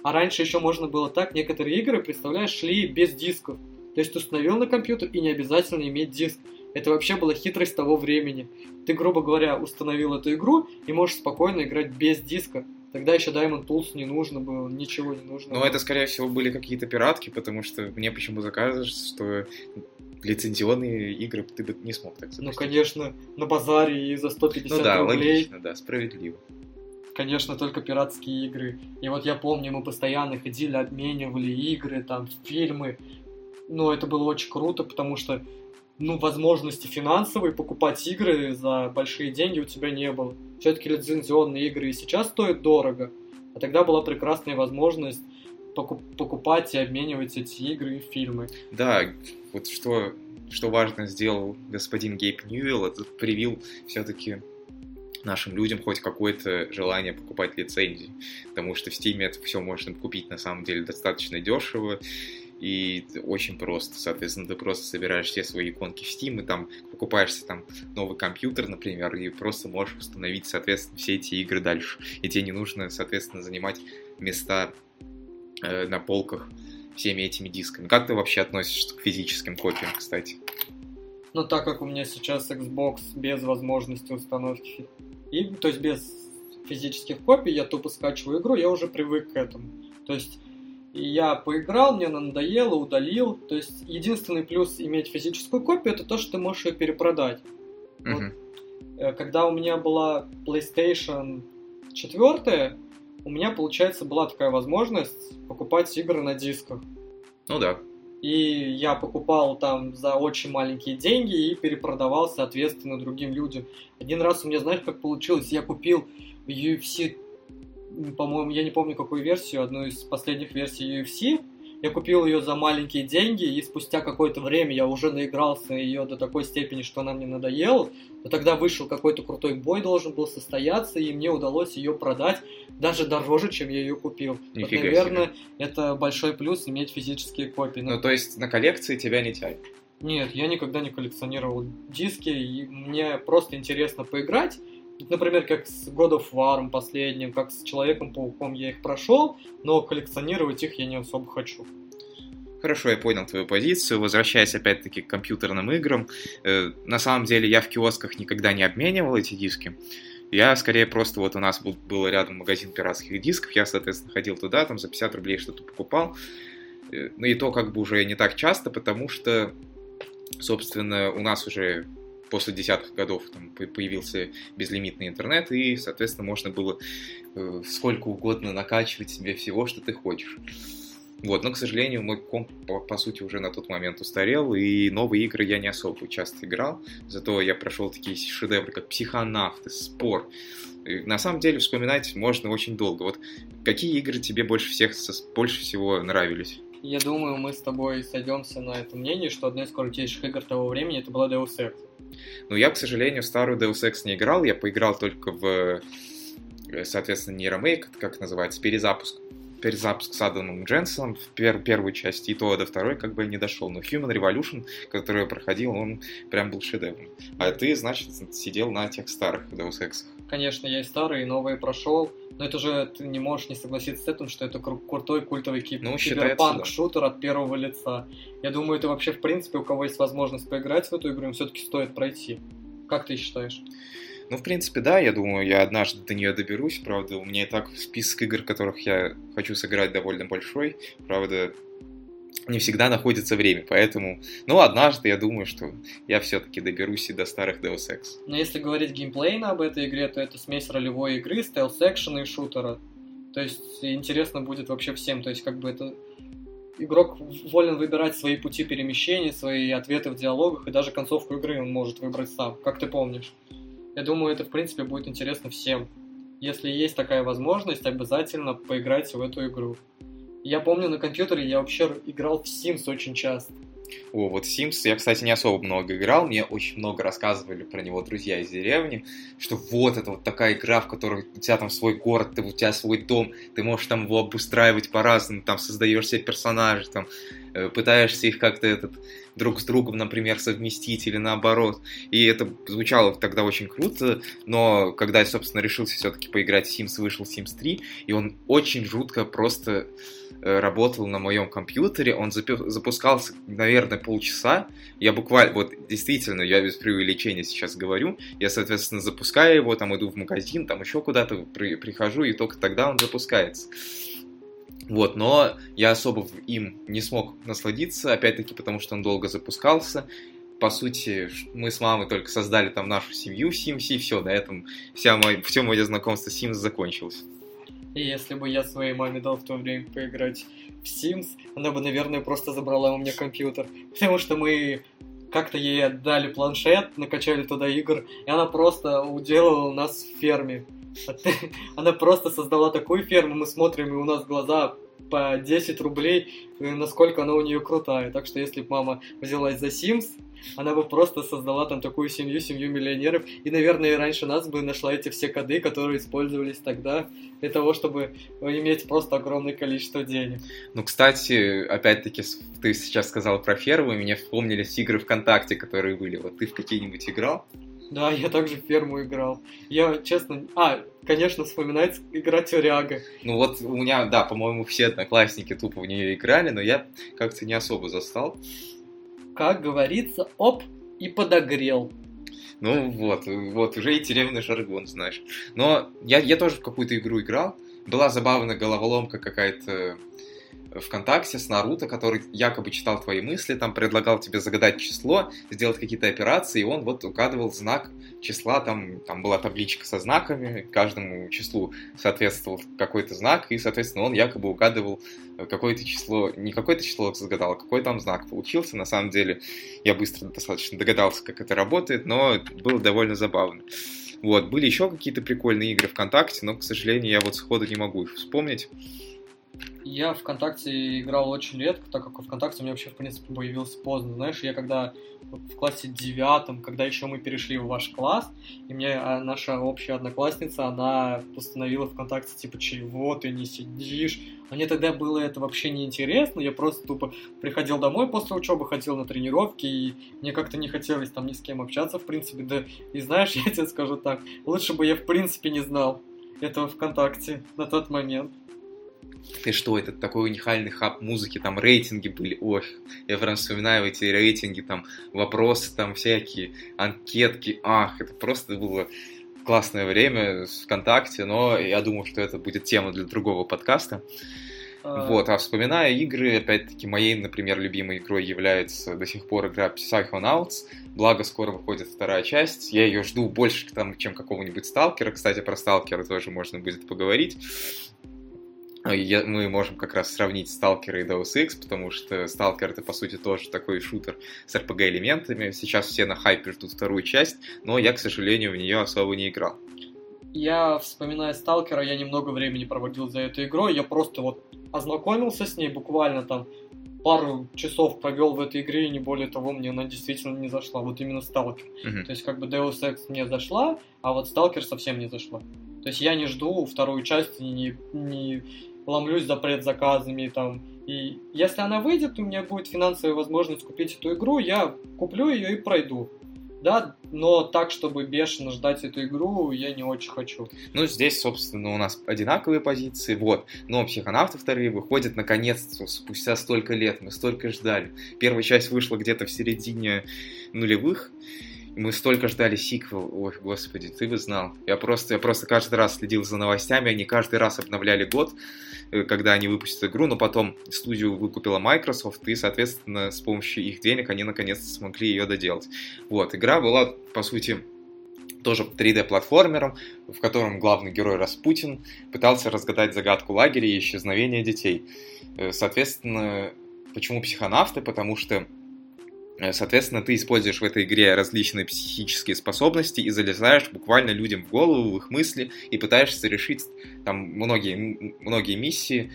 А раньше еще можно было так, некоторые игры, представляешь, шли без дисков. То есть ты установил на компьютер и не обязательно иметь диск. Это вообще была хитрость того времени. Ты, грубо говоря, установил эту игру и можешь спокойно играть без диска. Тогда еще Diamond Tools не нужно было, ничего не нужно. Но это, скорее всего, были какие-то пиратки, потому что мне почему-то кажется, что лицензионные игры ты бы не смог так Ну, запустить. конечно, на базаре и за 150 Ну да, рублей. логично, да, справедливо. Конечно, только пиратские игры. И вот я помню, мы постоянно ходили, обменивали игры, там, фильмы. Ну, это было очень круто, потому что, ну, возможности финансовые покупать игры за большие деньги у тебя не было. Все-таки лицензионные игры и сейчас стоят дорого. А тогда была прекрасная возможность поку- покупать и обменивать эти игры и фильмы. Да, вот что, что важно сделал господин Гейб Ньюэлл, это привил все-таки нашим людям хоть какое-то желание покупать лицензии, потому что в Steam это все можно купить на самом деле достаточно дешево и очень просто. Соответственно, ты просто собираешь все свои иконки в Steam и там покупаешься там новый компьютер, например, и просто можешь установить, соответственно, все эти игры дальше. И тебе не нужно, соответственно, занимать места э, на полках всеми этими дисками. Как ты вообще относишься к физическим копиям, кстати? Но так как у меня сейчас Xbox без возможности установки, и, то есть без физических копий, я тупо скачиваю игру, я уже привык к этому. То есть и я поиграл, мне она надоело, удалил. То есть единственный плюс иметь физическую копию это то, что ты можешь ее перепродать. Мгм. Э, Когда у меня была PlayStation 4, у меня, получается, была такая возможность покупать игры на дисках. Ну да. и я покупал там за очень маленькие деньги и перепродавал, соответственно, другим людям. Один раз у меня, знаешь, как получилось, я купил UFC, по-моему, я не помню какую версию, одну из последних версий UFC, я купил ее за маленькие деньги, и спустя какое-то время я уже наигрался ее до такой степени, что она мне надоела. Но тогда вышел какой-то крутой бой, должен был состояться, и мне удалось ее продать даже дороже, чем я ее купил. Нифига вот, наверное, себе. это большой плюс иметь физические копии. Ну, то есть на коллекции тебя не тянет? Нет, я никогда не коллекционировал диски, и мне просто интересно поиграть. Например, как с God of War последним, как с Человеком-пауком я их прошел, но коллекционировать их я не особо хочу. Хорошо, я понял твою позицию. Возвращаясь опять-таки к компьютерным играм, э, на самом деле я в киосках никогда не обменивал эти диски. Я скорее просто, вот у нас был, был рядом магазин пиратских дисков, я, соответственно, ходил туда, там за 50 рублей что-то покупал. Э, ну и то как бы уже не так часто, потому что, собственно, у нас уже после десятых годов там появился безлимитный интернет, и, соответственно, можно было э, сколько угодно накачивать себе всего, что ты хочешь. Вот, но, к сожалению, мой комп, по, по сути, уже на тот момент устарел, и новые игры я не особо часто играл, зато я прошел такие шедевры, как Психонавты, Спор. И на самом деле вспоминать можно очень долго. Вот какие игры тебе больше всех больше всего нравились? Я думаю, мы с тобой сойдемся на этом мнении, что одна из крутейших игр того времени это была Deus Ex. Ну, я, к сожалению, старую Deus Ex не играл, я поиграл только в, э, соответственно, не ремейк, как называется, перезапуск перезапуск с Адамом Дженсоном в пер первой части, и то до второй как бы не дошел. Но Human Revolution, который я проходил, он прям был шедевром. А ты, значит, сидел на тех старых Deus Ex. Конечно, я и старые, и новые прошел, но это же ты не можешь не согласиться с этим, что это крутой культовый кип ну, киберпанк-шутер да. от первого лица. Я думаю, это вообще, в принципе, у кого есть возможность поиграть в эту игру, им все-таки стоит пройти. Как ты считаешь? Ну, в принципе, да, я думаю, я однажды до нее доберусь, правда, у меня и так список игр, которых я хочу сыграть, довольно большой, правда, не всегда находится время, поэтому, ну, однажды я думаю, что я все-таки доберусь и до старых Deus Ex. Но если говорить геймплейно об этой игре, то это смесь ролевой игры, стелс-экшена и шутера. То есть интересно будет вообще всем, то есть как бы это игрок волен выбирать свои пути перемещения, свои ответы в диалогах, и даже концовку игры он может выбрать сам, как ты помнишь. Я думаю, это, в принципе, будет интересно всем. Если есть такая возможность, обязательно поиграйте в эту игру. Я помню, на компьютере я вообще играл в Sims очень часто. О, вот Sims я, кстати, не особо много играл, мне очень много рассказывали про него друзья из деревни, что вот это вот такая игра, в которой у тебя там свой город, ты, у тебя свой дом, ты можешь там его обустраивать по-разному, там создаешь себе персонажей, там пытаешься их как-то этот друг с другом, например, совместить или наоборот. И это звучало тогда очень круто, но когда я, собственно, решился все-таки поиграть в Sims, вышел Sims 3, и он очень жутко просто э, работал на моем компьютере, он запускался, наверное, полчаса, я буквально, вот действительно, я без преувеличения сейчас говорю, я, соответственно, запускаю его, там иду в магазин, там еще куда-то при, прихожу, и только тогда он запускается. Вот, но я особо им не смог насладиться, опять-таки, потому что он долго запускался. По сути, мы с мамой только создали там нашу семью в Sims, и все, на этом вся мой, все мое знакомство с Sims закончилось. Если бы я своей маме дал в то время поиграть в Sims, она бы, наверное, просто забрала у меня компьютер. Потому что мы как-то ей отдали планшет, накачали туда игр, и она просто уделала нас в ферме. <laughs> Она просто создала такую ферму, мы смотрим, и у нас глаза по 10 рублей, насколько она у нее крутая. Так что если бы мама взялась за Sims, она бы просто создала там такую семью, семью миллионеров. И, наверное, раньше нас бы нашла эти все коды, которые использовались тогда для того, чтобы иметь просто огромное количество денег. Ну, кстати, опять-таки, ты сейчас сказал про ферму, и мне вспомнились игры ВКонтакте, которые были. Вот ты в какие-нибудь играл? Да, я также в ферму играл. Я, честно... А, конечно, вспоминается игра Тюряга. Ну вот у меня, да, по-моему, все одноклассники тупо в нее играли, но я как-то не особо застал. Как говорится, оп, и подогрел. Ну вот, вот, уже и тюремный жаргон, знаешь. Но я, я тоже в какую-то игру играл. Была забавная головоломка какая-то ВКонтакте с Наруто, который якобы читал твои мысли, там предлагал тебе загадать число, сделать какие-то операции, и он вот угадывал знак числа, там, там была табличка со знаками, каждому числу соответствовал какой-то знак, и, соответственно, он якобы угадывал какое-то число, не какое-то число загадал, а какой там знак получился. На самом деле, я быстро достаточно догадался, как это работает, но было довольно забавно. Вот, были еще какие-то прикольные игры ВКонтакте, но, к сожалению, я вот сходу не могу их вспомнить. Я ВКонтакте играл очень редко, так как ВКонтакте у меня вообще, в принципе, появился поздно. Знаешь, я когда в классе девятом, когда еще мы перешли в ваш класс, и мне а, наша общая одноклассница, она постановила ВКонтакте, типа, чего ты не сидишь? Мне тогда было это вообще не интересно, я просто тупо приходил домой после учебы, ходил на тренировки, и мне как-то не хотелось там ни с кем общаться, в принципе, да, и знаешь, <laughs> я тебе скажу так, лучше бы я, в принципе, не знал этого ВКонтакте на тот момент. И что, это такой уникальный хаб музыки, там рейтинги были, ох, я прям вспоминаю эти рейтинги, там вопросы там всякие, анкетки, ах, это просто было классное время ВКонтакте, но я думаю, что это будет тема для другого подкаста. А... Вот, а вспоминая игры, опять-таки, моей, например, любимой игрой является до сих пор игра Psychonauts, благо скоро выходит вторая часть, я ее жду больше, там, чем какого-нибудь Сталкера, кстати, про Сталкера тоже можно будет поговорить, я, мы можем как раз сравнить Сталкера и Deus Ex, потому что Сталкер это по сути тоже такой шутер с RPG элементами. Сейчас все на хайпе ждут вторую часть, но я, к сожалению, в нее особо не играл. Я, вспоминая Сталкера, я немного времени проводил за этой игрой, я просто вот ознакомился с ней буквально там пару часов провел в этой игре, и не более того, мне она действительно не зашла. Вот именно Сталкер. Uh-huh. То есть, как бы Deus Ex мне зашла, а вот Сталкер совсем не зашла. То есть я не жду вторую часть, не, не ломлюсь за предзаказами там. И если она выйдет, у меня будет финансовая возможность купить эту игру, я куплю ее и пройду. Да, но так, чтобы бешено ждать эту игру, я не очень хочу. Ну, здесь, собственно, у нас одинаковые позиции, вот. Но психонавты вторые выходят наконец-то, спустя столько лет, мы столько ждали. Первая часть вышла где-то в середине нулевых, мы столько ждали сиквел, ой, господи, ты бы знал. Я просто, я просто каждый раз следил за новостями, они каждый раз обновляли год, когда они выпустят игру, но потом студию выкупила Microsoft, и, соответственно, с помощью их денег они наконец-то смогли ее доделать. Вот, игра была, по сути, тоже 3D-платформером, в котором главный герой Распутин пытался разгадать загадку лагеря и исчезновения детей. Э, соответственно, почему психонавты? Потому что Э, соответственно, ты используешь в этой игре различные психические способности и залезаешь буквально людям в голову, в их мысли и пытаешься решить там многие, многие миссии,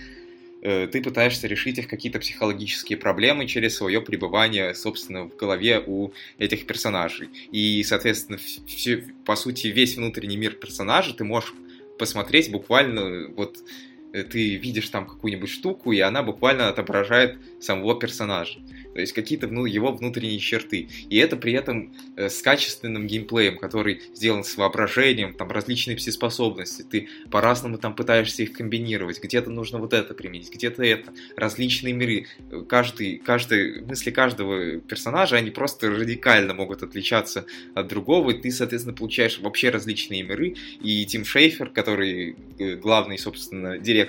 э, ты пытаешься решить их какие-то психологические проблемы через свое пребывание, собственно, в голове у этих персонажей. И, соответственно, все, по сути, весь внутренний мир персонажа ты можешь посмотреть буквально вот э, ты видишь там какую-нибудь штуку, и она буквально отображает самого персонажа то есть какие-то ну, его внутренние черты. И это при этом э, с качественным геймплеем, который сделан с воображением, там различные все-способности, ты по-разному там пытаешься их комбинировать, где-то нужно вот это применить, где-то это, различные миры, каждый, каждый, мысли каждого персонажа, они просто радикально могут отличаться от другого, и ты, соответственно, получаешь вообще различные миры, и Тим Шейфер, который э, главный, собственно, директор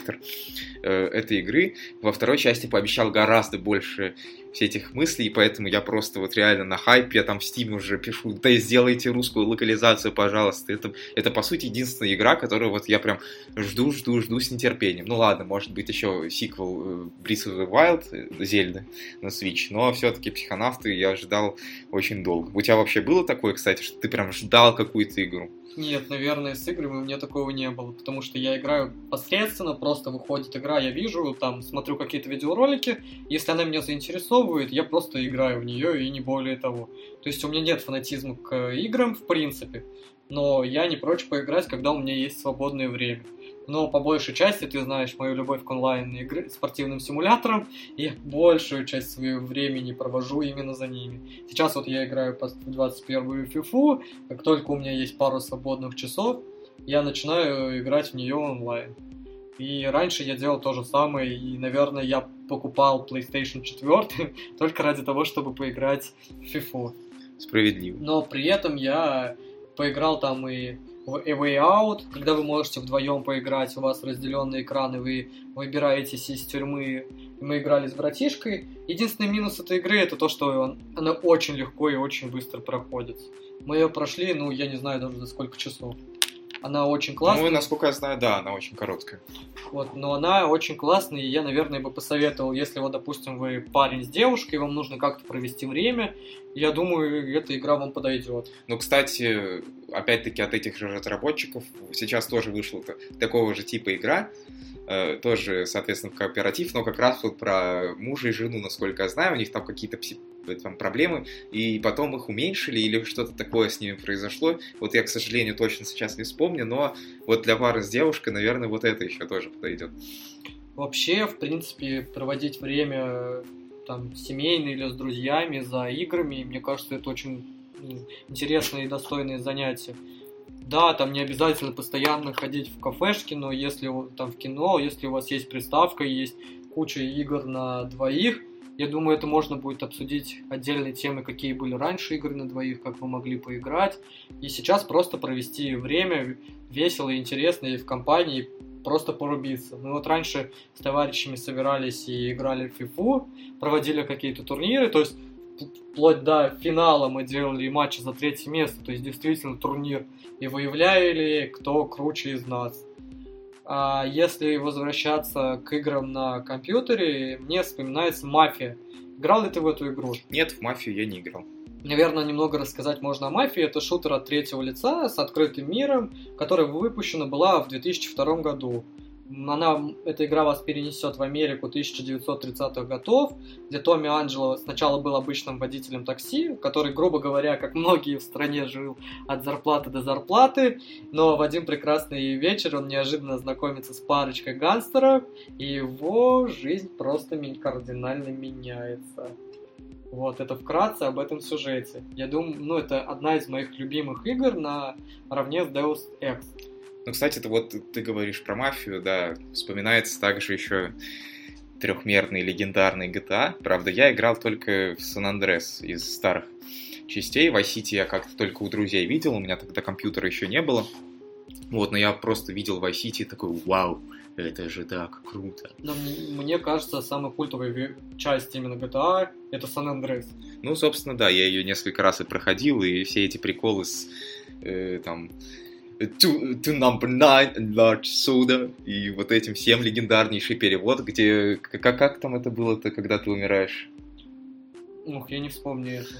э, этой игры, во второй части пообещал гораздо больше все этих мыслей, поэтому я просто вот реально на хайпе, я там в Steam уже пишу, да сделайте русскую локализацию, пожалуйста. Это, это по сути единственная игра, которую вот я прям жду, жду, жду с нетерпением. Ну ладно, может быть еще сиквел э, Breath of the Wild, э, на Switch, но все-таки психонавты я ждал очень долго. У тебя вообще было такое, кстати, что ты прям ждал какую-то игру? Нет, наверное, с играми у меня такого не было, потому что я играю посредственно, просто выходит игра, я вижу, там, смотрю какие-то видеоролики, если она меня заинтересовывает, я просто играю в нее и не более того. То есть у меня нет фанатизма к играм, в принципе, но я не прочь поиграть, когда у меня есть свободное время но по большей части ты знаешь мою любовь к онлайн игры, спортивным симуляторам, и я большую часть своего времени провожу именно за ними. Сейчас вот я играю в 21 FIFA, как только у меня есть пару свободных часов, я начинаю играть в нее онлайн. И раньше я делал то же самое, и, наверное, я покупал PlayStation 4 <laughs> только ради того, чтобы поиграть в FIFA. Справедливо. Но при этом я поиграл там и в A Way Out, когда вы можете вдвоем поиграть, у вас разделенные экраны, вы выбираетесь из тюрьмы. Мы играли с братишкой. Единственный минус этой игры это то, что он, она очень легко и очень быстро проходит. Мы ее прошли, ну, я не знаю даже за сколько часов. Она очень классная. Ну, насколько я знаю, да, она очень короткая. Вот, но она очень классная, и я, наверное, бы посоветовал, если вот, допустим, вы парень с девушкой, вам нужно как-то провести время, я думаю, эта игра вам подойдет. Ну, кстати, опять-таки от этих же разработчиков сейчас тоже вышла такого же типа игра, э, тоже, соответственно, в кооператив, но как раз вот про мужа и жену, насколько я знаю, у них там какие-то там проблемы, и потом их уменьшили, или что-то такое с ними произошло. Вот я, к сожалению, точно сейчас не вспомню, но вот для пары с девушкой, наверное, вот это еще тоже подойдет. Вообще, в принципе, проводить время там семейно или с друзьями за играми, мне кажется, это очень интересные и достойные занятия. Да, там не обязательно постоянно ходить в кафешки, но если там в кино, если у вас есть приставка, есть куча игр на двоих, я думаю, это можно будет обсудить отдельные темы, какие были раньше игры на двоих, как вы могли поиграть. И сейчас просто провести время весело и интересно и в компании просто порубиться. Мы вот раньше с товарищами собирались и играли в фифу, проводили какие-то турниры, то есть вплоть до финала мы делали матчи за третье место, то есть действительно турнир, и выявляли, кто круче из нас. А если возвращаться к играм на компьютере, мне вспоминается «Мафия». Играл ли ты в эту игру? Нет, в «Мафию» я не играл. Наверное, немного рассказать можно о «Мафии». Это шутер от третьего лица с открытым миром, которая выпущена была в 2002 году она, эта игра вас перенесет в Америку 1930-х годов, где Томми Анджело сначала был обычным водителем такси, который, грубо говоря, как многие в стране, жил от зарплаты до зарплаты, но в один прекрасный вечер он неожиданно знакомится с парочкой гангстеров, и его жизнь просто кардинально меняется. Вот, это вкратце об этом сюжете. Я думаю, ну, это одна из моих любимых игр на равне с Deus Ex. Ну, кстати, это вот ты говоришь про мафию, да, вспоминается также еще трехмерный легендарный GTA. Правда, я играл только в Сан-Андрес из старых частей. В City я как-то только у друзей видел, у меня тогда компьютера еще не было. Вот, но я просто видел в City такой, вау, это же так круто. Но мне кажется, самая культовая часть именно GTA это Сан-Андрес. Ну, собственно, да, я ее несколько раз и проходил, и все эти приколы с э, там to, to number nine large soda и вот этим всем легендарнейший перевод, где как, как там это было-то, когда ты умираешь? Ух, я не вспомню это.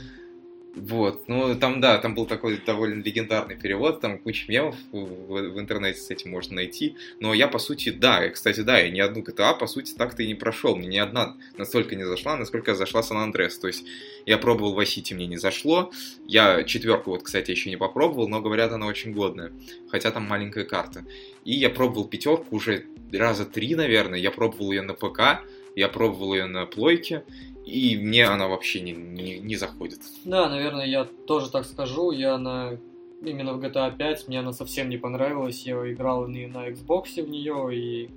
Вот, ну там, да, там был такой довольно легендарный перевод, там куча мемов в, в интернете с этим можно найти, но я, по сути, да, кстати, да, я ни одну GTA, по сути, так-то и не прошел, мне ни одна настолько не зашла, насколько зашла Сан Андреас, то есть я пробовал Vice City, мне не зашло, я четверку вот, кстати, еще не попробовал, но говорят, она очень годная, хотя там маленькая карта, и я пробовал пятерку уже раза три, наверное, я пробовал ее на ПК, я пробовал ее на плойке, и мне она вообще не, не, не заходит. Да, наверное, я тоже так скажу. Я на именно в GTA 5 мне она совсем не понравилась. Я играл и на Xbox в нее, и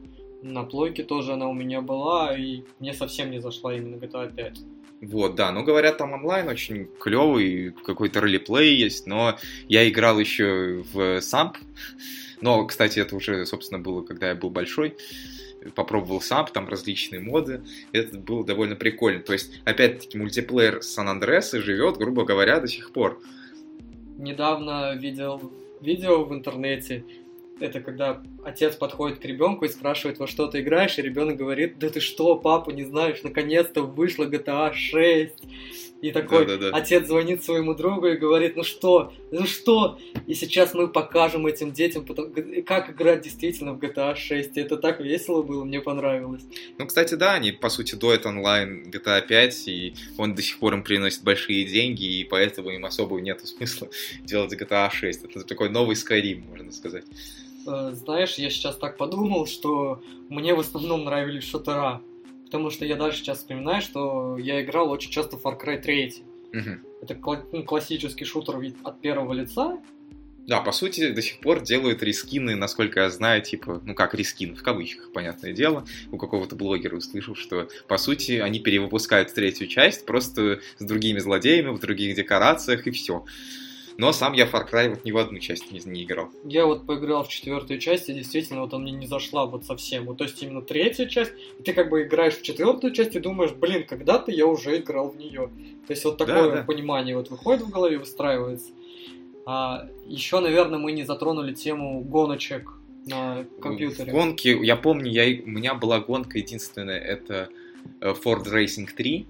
на плойке тоже она у меня была, и мне совсем не зашла именно GTA 5. Вот, да, ну говорят, там онлайн очень клевый, какой-то ролеплей есть, но я играл еще в Самп, но, кстати, это уже, собственно, было, когда я был большой, попробовал сам, там различные моды. Это было довольно прикольно. То есть, опять-таки, мультиплеер Сан-Андреса живет, грубо говоря, до сих пор. Недавно видел видео в интернете, это когда отец подходит к ребенку и спрашивает, во что ты играешь, и ребенок говорит, да ты что, папа, не знаешь, наконец-то вышла GTA 6. И такой да, да, да. отец звонит своему другу и говорит, ну что, ну что? И сейчас мы покажем этим детям, как играть действительно в GTA 6. И это так весело было, мне понравилось. Ну, кстати, да, они, по сути, дуют онлайн GTA 5, и он до сих пор им приносит большие деньги, и поэтому им особо нет смысла <laughs> делать GTA 6. Это такой новый Skyrim, можно сказать. Э, знаешь, я сейчас так подумал, что мне в основном нравились шутера. Потому что я дальше сейчас вспоминаю, что я играл очень часто в Far Cry 3. Угу. Это кла- ну, классический шутер от первого лица. Да, по сути, до сих пор делают рискины, насколько я знаю, типа, ну как рискин, в кавычках, понятное дело. У какого-то блогера услышал, что, по сути, они перевыпускают третью часть просто с другими злодеями, в других декорациях и все. Но сам я Far Cry вот ни в одну часть не, не играл. Я вот поиграл в четвертую часть, и действительно вот она мне не зашла вот совсем. Вот, то есть именно третья часть, и ты как бы играешь в четвертую часть и думаешь, блин, когда-то я уже играл в нее. То есть вот такое Да, да. понимание вот выходит в голове, выстраивается. А, еще, наверное, мы не затронули тему гоночек на компьютере. В гонке, я помню, я, у меня была гонка единственная, это э, Ford Racing 3,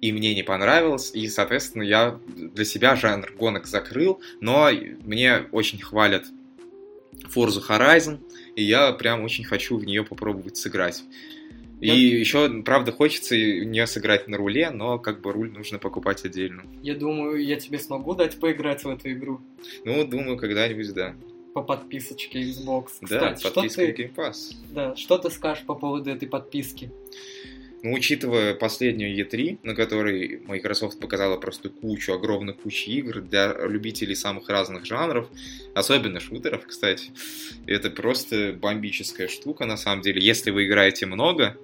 и мне не понравилось, и, соответственно, я для себя жанр гонок закрыл, но мне очень хвалят Forza Horizon, и я прям очень хочу в нее попробовать сыграть. И Я- еще, правда, хочется в нее сыграть на руле, но как бы руль нужно покупать отдельно. Я думаю, я тебе смогу дать поиграть в эту игру Ну, думаю, когда-нибудь, да. по подписочке Xbox. Да, Кстати, что подписка ты, в Game Pass. да, что ты скажешь по поводу этой подписки? Ну, учитывая последнюю E3, на которой Microsoft показала просто кучу, огромную кучу игр для любителей самых разных жанров, особенно шутеров, кстати, это просто бомбическая штука, на самом деле. Если вы играете много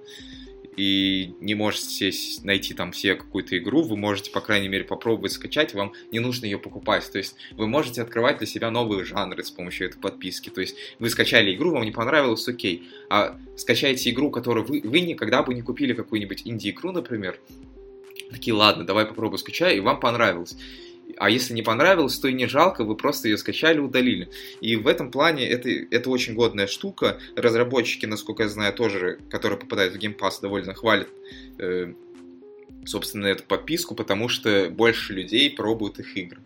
и не можете найти там все какую-то игру, вы можете, по крайней мере, попробовать скачать, вам не нужно ее покупать. То есть вы можете открывать для себя новые жанры с помощью этой подписки. То есть вы скачали игру, вам не понравилось, окей. А скачаете игру, которую вы, вы никогда бы не купили какую-нибудь инди-игру, например, такие, ладно, давай попробую скачаю, и вам понравилось. А если не понравилось, то и не жалко, вы просто ее скачали, удалили. И в этом плане это, это очень годная штука. Разработчики, насколько я знаю, тоже, которые попадают в Game Pass, довольно хвалят, э, собственно, эту подписку, потому что больше людей пробуют их игры.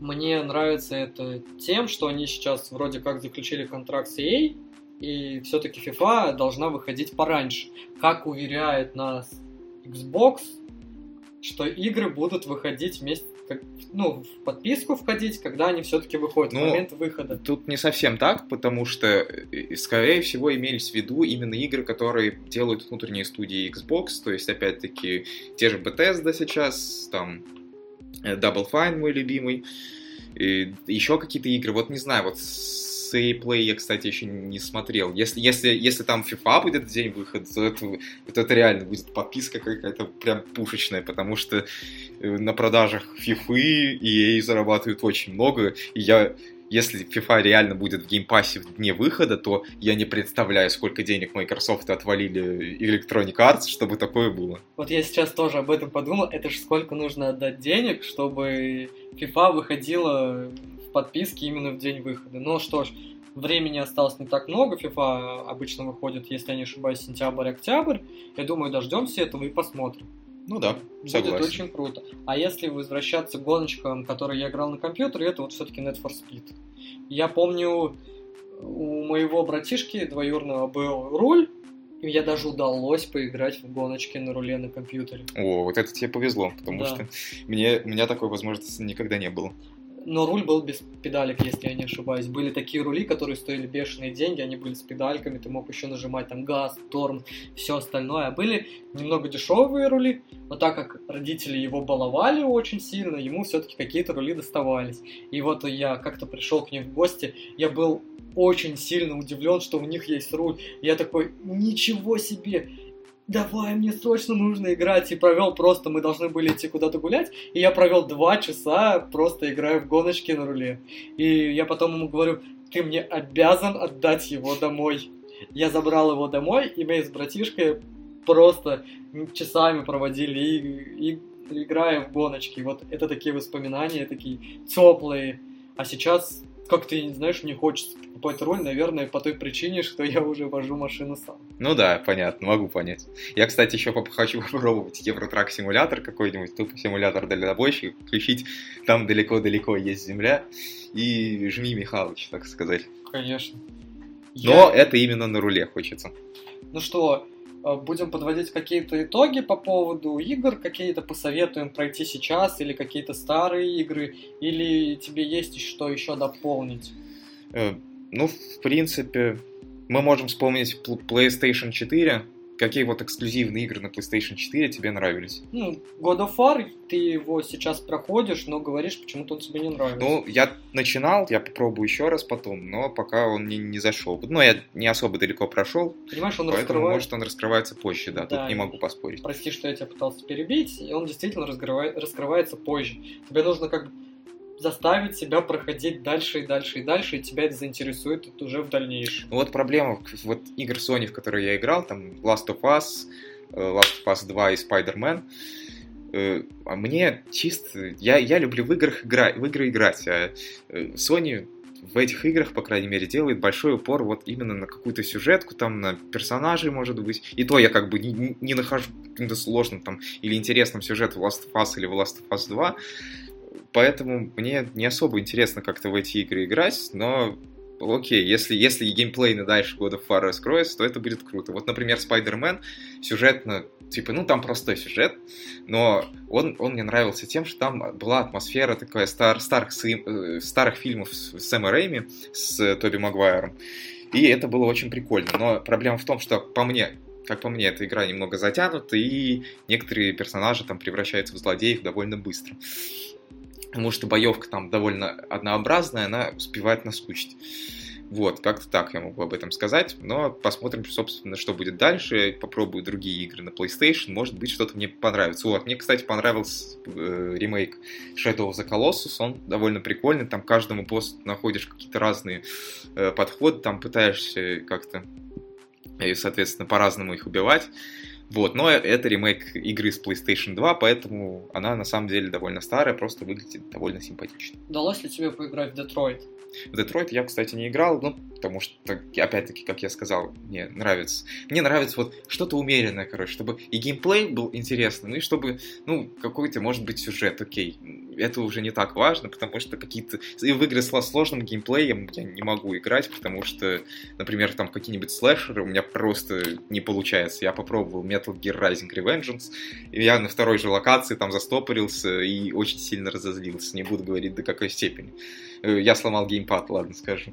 Мне нравится это тем, что они сейчас вроде как заключили контракт с EA, и все-таки FIFA должна выходить пораньше. Как уверяет нас Xbox, что игры будут выходить вместе, как- ну, в подписку входить, когда они все-таки выходят, Ну, в момент выхода. Тут не совсем так, потому что, э, скорее всего, имелись в виду именно игры, которые делают внутренние студии Xbox, то есть, опять-таки, те же Bethesda сейчас, там, э, Double Fine мой любимый, и еще какие-то игры, вот не знаю, вот с EA Play я, кстати, еще не смотрел. Если, если, если там FIFA будет в день выхода, то это, это реально будет подписка какая-то прям пушечная, потому что э, на продажах FIFA EA зарабатывают очень много, и я если FIFA реально будет в геймпассе в дне выхода, то я не представляю, сколько денег Microsoft отвалили Electronic Arts, чтобы такое было. Вот я сейчас тоже об этом подумал, это же сколько нужно отдать денег, чтобы FIFA выходила в подписке именно в день выхода. Ну что ж, времени осталось не так много, FIFA обычно выходит, если я не ошибаюсь, сентябрь-октябрь. Я думаю, дождемся этого и посмотрим. Ну да, Будет согласен. очень круто. А если возвращаться к гоночкам, которые я играл на компьютере, это вот все-таки Need for Speed. Я помню, у моего братишки двоюрного был руль, и мне даже удалось поиграть в гоночки на руле на компьютере. О, вот это тебе повезло, потому Да. что мне, у меня такой возможности никогда не было. Но руль был без педалек, если я не ошибаюсь. Были такие рули, которые стоили бешеные деньги, они были с педальками, ты мог еще нажимать там газ, торм, все остальное. А были немного дешевые рули, но так как родители его баловали очень сильно, ему все-таки какие-то рули доставались. И вот я как-то пришел к ним в гости, я был очень сильно удивлен, что у них есть руль. Я такой, ничего себе! Давай, мне срочно нужно играть. И провел просто, мы должны были идти куда-то гулять, и я провел два часа просто играя в гоночки на руле. И я потом ему говорю, ты мне обязан отдать его домой. Я забрал его домой, и мы с братишкой просто часами проводили, и, и- играя в гоночки. Вот это такие воспоминания, такие теплые. А сейчас, как ты знаешь, не хочется покупать руль, наверное, по той причине, что я уже вожу машину сам. Ну да, понятно, могу понять. Я, кстати, еще поп- хочу попробовать Евротрак симулятор какой-нибудь, тупо симулятор дальнобойщика, включить, там далеко-далеко есть земля, и жми Михалыч, так сказать. Конечно. Но Я- это именно на руле хочется. Ну что, будем подводить какие-то итоги по поводу игр, какие-то посоветуем пройти сейчас, или какие-то старые игры, или тебе есть что еще дополнить? Э, Ну, в принципе, мы можем вспомнить PlayStation 4. Какие вот эксклюзивные игры на PlayStation 4 тебе нравились? Ну, God of War, ты его сейчас проходишь, но говоришь, почему-то он тебе не нравится. Ну, я начинал, я попробую еще раз потом, но пока он мне не зашел. Ну, я не особо далеко прошел, Понимаешь, он поэтому, раскрывает... может, он раскрывается позже, да, Да. тут не могу поспорить. Прости, что я тебя пытался перебить, и он действительно раскрывает- раскрывается позже. Тебе нужно как бы заставит себя проходить дальше и дальше и дальше, и тебя это заинтересует уже в дальнейшем. Вот проблема вот игр Sony, в которые я играл, там Last of Us, э, Last of Us 2 и Spider-Man, э, а мне чисто... Я, я люблю в, играх игра, в игры играть, а э, Sony в этих играх, по крайней мере, делает большой упор вот именно на какую-то сюжетку, там, на персонажей, может быть. И то я как бы не, не нахожу каким-то сложным там или интересным сюжет в Last of Us или в Last of Us 2. Поэтому мне не особо интересно как-то в эти игры играть, но окей, если, если геймплейно дальше God of War раскроется, то это будет круто. Вот, например, Spider-Man сюжетно, типа, ну, там простой сюжет, но он, он мне нравился тем, что там была атмосфера такая стар, старых, э, старых фильмов с Сэма Рэйми, с Тоби Магуайром. И это было очень прикольно. Но проблема в том, что по мне, как по мне, эта игра немного затянута, и некоторые персонажи там превращаются в злодеев довольно быстро потому что боевка там довольно однообразная, она успевает наскучить. Вот, как-то так я могу об этом сказать, но посмотрим, собственно, что будет дальше. Попробую другие игры на PlayStation, может быть, что-то мне понравится. Вот, мне, кстати, понравился э, ремейк Shadow of the Colossus, он довольно прикольный, там каждому боссу находишь какие-то разные э, подходы, там пытаешься как-то, и, соответственно, по-разному их убивать. Вот, но это ремейк игры с PlayStation 2, поэтому она на самом деле довольно старая, просто выглядит довольно симпатично. Удалось ли тебе поиграть в Детройт? В Детройт я, кстати, не играл, ну, потому что, опять-таки, как я сказал, мне нравится. Мне нравится вот что-то умеренное, короче, чтобы и геймплей был интересный, ну и чтобы, ну, какой-то, может быть, сюжет, окей. Это уже не так важно, потому что какие-то... И в игры с сложным геймплеем я не могу играть, потому что, например, там какие-нибудь слэшеры у меня просто не получается. Я попробовал Metal Gear Rising Revengeance, и я на второй же локации там застопорился и очень сильно разозлился. Не буду говорить до какой степени. Э, я сломал геймпад, ладно скажу.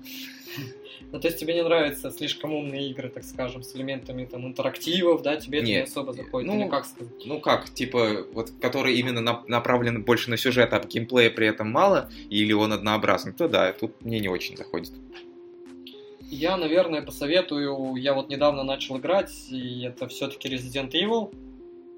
Ну, то есть тебе не нравятся слишком умные игры, так скажем, с элементами там интерактивов, да, тебе Нет. это не особо заходит, ну, или как сказать? Ну как, типа, вот, который именно на, направлен больше на сюжет, а геймплея при этом мало, или он однообразный, то да, тут мне не очень заходит. Я, наверное, посоветую, я вот недавно начал играть, и это все-таки Resident Evil.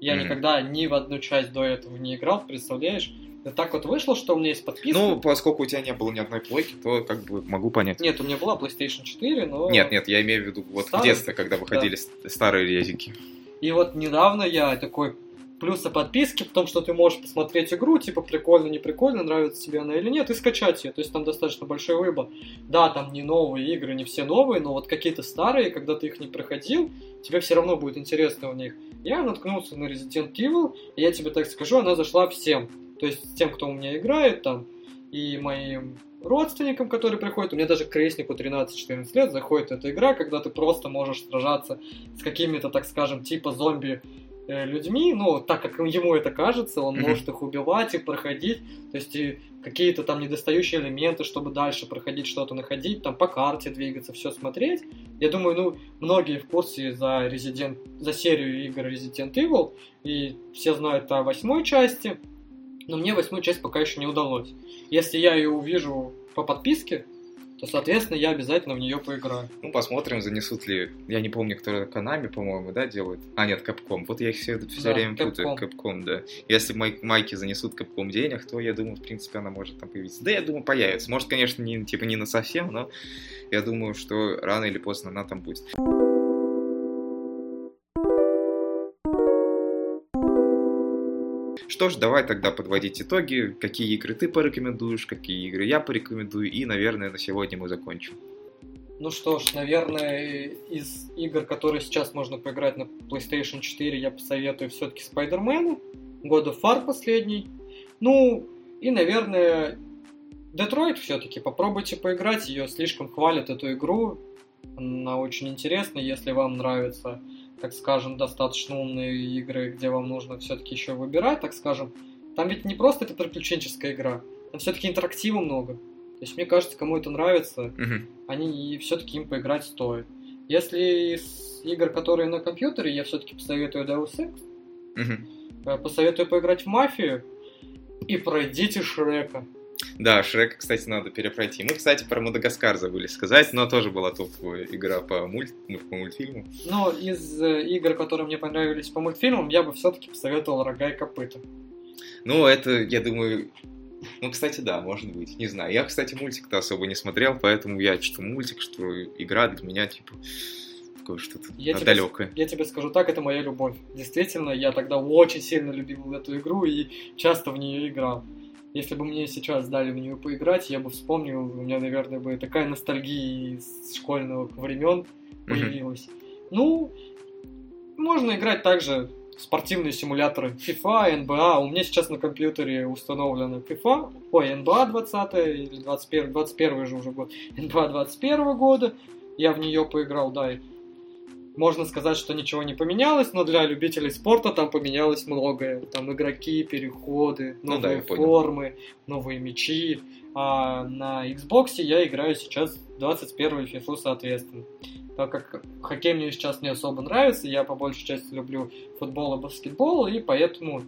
Я mm-hmm. никогда ни в одну часть до этого не играл, представляешь? Так вот вышло, что у меня есть подписка. Ну, поскольку у тебя не было ни одной плойки, то как бы могу понять. Нет, у меня была PlayStation 4, но... Нет, нет, я имею в виду вот Старый? в детстве, когда выходили да. старые резики. И вот недавно я такой плюсы подписки в том, что ты можешь посмотреть игру, типа прикольно, не прикольно, нравится тебе она или нет, и скачать ее. То есть там достаточно большой выбор. Да, там не новые игры, не все новые, но вот какие-то старые, когда ты их не проходил, тебе все равно будет интересно в них. Я наткнулся на Resident Evil, и я тебе так скажу, она зашла всем. То есть тем, кто у меня играет там, и моим родственникам, которые приходят, у меня даже крестнику 13-14 лет заходит эта игра, когда ты просто можешь сражаться с какими-то, так скажем, типа зомби э, людьми, ну, так как ему это кажется, он mm-hmm. может их убивать и проходить, то есть и какие-то там недостающие элементы, чтобы дальше проходить что-то находить, там по карте двигаться, все смотреть. Я думаю, ну, многие в курсе за Resident, за серию игр Resident Evil, и все знают о восьмой части, но мне восьмую часть пока еще не удалось. Если я ее увижу по подписке, то, соответственно, я обязательно в нее поиграю. Ну, посмотрим, занесут ли... Я не помню, кто это Konami, по-моему, да, делает? А, нет, Capcom. Вот я их все, все да, время Capcom. путаю. Capcom, да. Если май, майки занесут Capcom денег, то, я думаю, в принципе, она может там появиться. Да, я думаю, появится. Может, конечно, не, типа, не на совсем, но я думаю, что рано или поздно она там будет. Что ж, давай тогда подводить итоги. Какие игры ты порекомендуешь, какие игры я порекомендую, и, наверное, на сегодня мы закончим. Ну что ж, наверное, из игр, которые сейчас можно поиграть на PlayStation 4, я посоветую все-таки Spider-Man, God of War последний. Ну, и, наверное, Детройт все-таки. Попробуйте поиграть, ее слишком хвалят, эту игру. Она очень интересная, если вам нравится так скажем, достаточно умные игры, где вам нужно все-таки еще выбирать, так скажем. Там ведь не просто это приключенческая игра, там все-таки интерактива много. То есть мне кажется, кому это нравится, uh-huh. они все-таки им поиграть стоит. Если из игр, которые на компьютере, я все-таки посоветую Deus Ex, uh-huh. посоветую поиграть в Мафию и пройдите Шрека. Да, Шрек, кстати, надо перепройти. Мы, кстати, про Мадагаскар забыли сказать, но тоже была топовая игра по, мульт... Ну, по мультфильму. Но из э, игр, которые мне понравились по мультфильмам, я бы все-таки посоветовал Рога и Копыта. Ну, это, я думаю, Ну, кстати, да, может быть, не знаю. Я, кстати, мультик-то особо не смотрел, поэтому я что мультик, что игра для меня, типа, такое что-то Я тебе, далекое. я тебе скажу так, это моя любовь. Действительно, я тогда очень сильно любил эту игру и часто в нее играл. Если бы мне сейчас дали в нее поиграть, я бы вспомнил, у меня, наверное, бы такая ностальгия из школьных времен появилась. Ну, можно играть также в спортивные симуляторы FIFA, NBA. У меня сейчас на компьютере установлена FIFA, ой, NBA 20 или 21, 21 же уже год, NBA 21 года. Я в нее поиграл, да, и можно сказать, что ничего не поменялось, но для любителей спорта там поменялось многое. Там игроки, переходы, Ну да, новые я понял. формы, новые мячи. А на Xbox я играю сейчас 21 FIFA, соответственно. Так как хоккей мне сейчас не особо нравится, я по большей части люблю футбол и баскетбол, и поэтому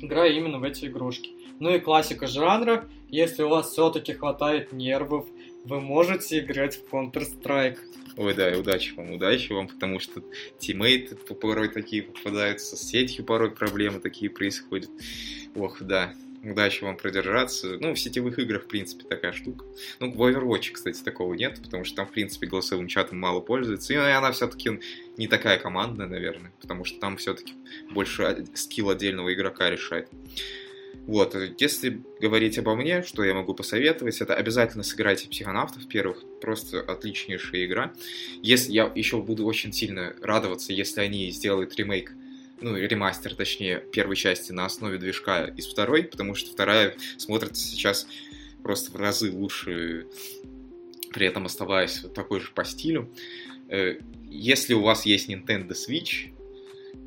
играю именно в эти игрушки. Ну и классика жанра. Если у вас все-таки хватает нервов, вы можете играть в Counter-Strike. Ой, да, и удачи вам, удачи вам, потому что тиммейты порой такие попадаются, с сетью порой проблемы такие происходят. Ох, да, удачи вам продержаться. Ну, в сетевых играх, в принципе, такая штука. Ну, в Overwatch, кстати, такого нет, потому что там, в принципе, голосовым чатом мало пользуется. И она все-таки не такая командная, наверное, потому что там все-таки больше скилл отдельного игрока решает. Вот, если говорить обо мне, что я могу посоветовать, это обязательно сыграйте психонавтов первых, просто отличнейшая игра. Если я еще буду очень сильно радоваться, если они сделают ремейк, ну, ремастер, точнее, первой части на основе движка из второй, потому что вторая смотрится сейчас просто в разы лучше, при этом оставаясь такой же по стилю. Если у вас есть Nintendo Switch,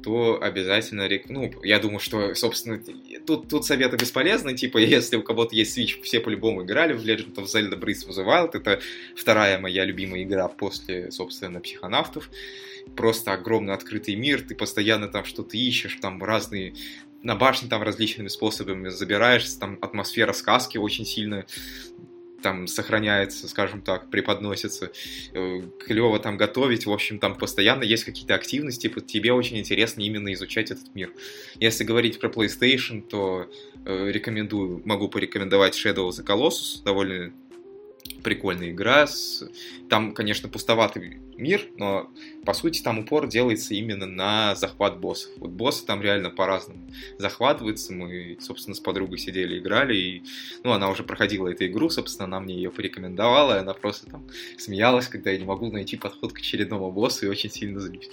то обязательно, ну, я думаю, что, собственно, тут, тут советы бесполезны, типа, <laughs> если у кого-то есть Switch, все по-любому играли в Legend of Zelda Breath of the Wild, это вторая моя любимая игра после, собственно, психонавтов, просто огромный открытый мир, ты постоянно там что-то ищешь, там разные на башне там различными способами забираешься, там атмосфера сказки очень сильно там сохраняется, скажем так, преподносится, клево там готовить, в общем, там постоянно есть какие-то активности, типа, тебе очень интересно именно изучать этот мир. Если говорить про PlayStation, то э, рекомендую, могу порекомендовать Shadow of the Colossus, довольно прикольная игра. С... Там, конечно, пустоватый мир, но по сути там упор делается именно на захват боссов. Вот боссы там реально по-разному захватываются. Мы, собственно, с подругой сидели, играли, и, ну, она уже проходила эту игру, собственно, она мне ее порекомендовала, и она просто там смеялась, когда я не могу найти подход к очередному боссу, и очень сильно злюсь.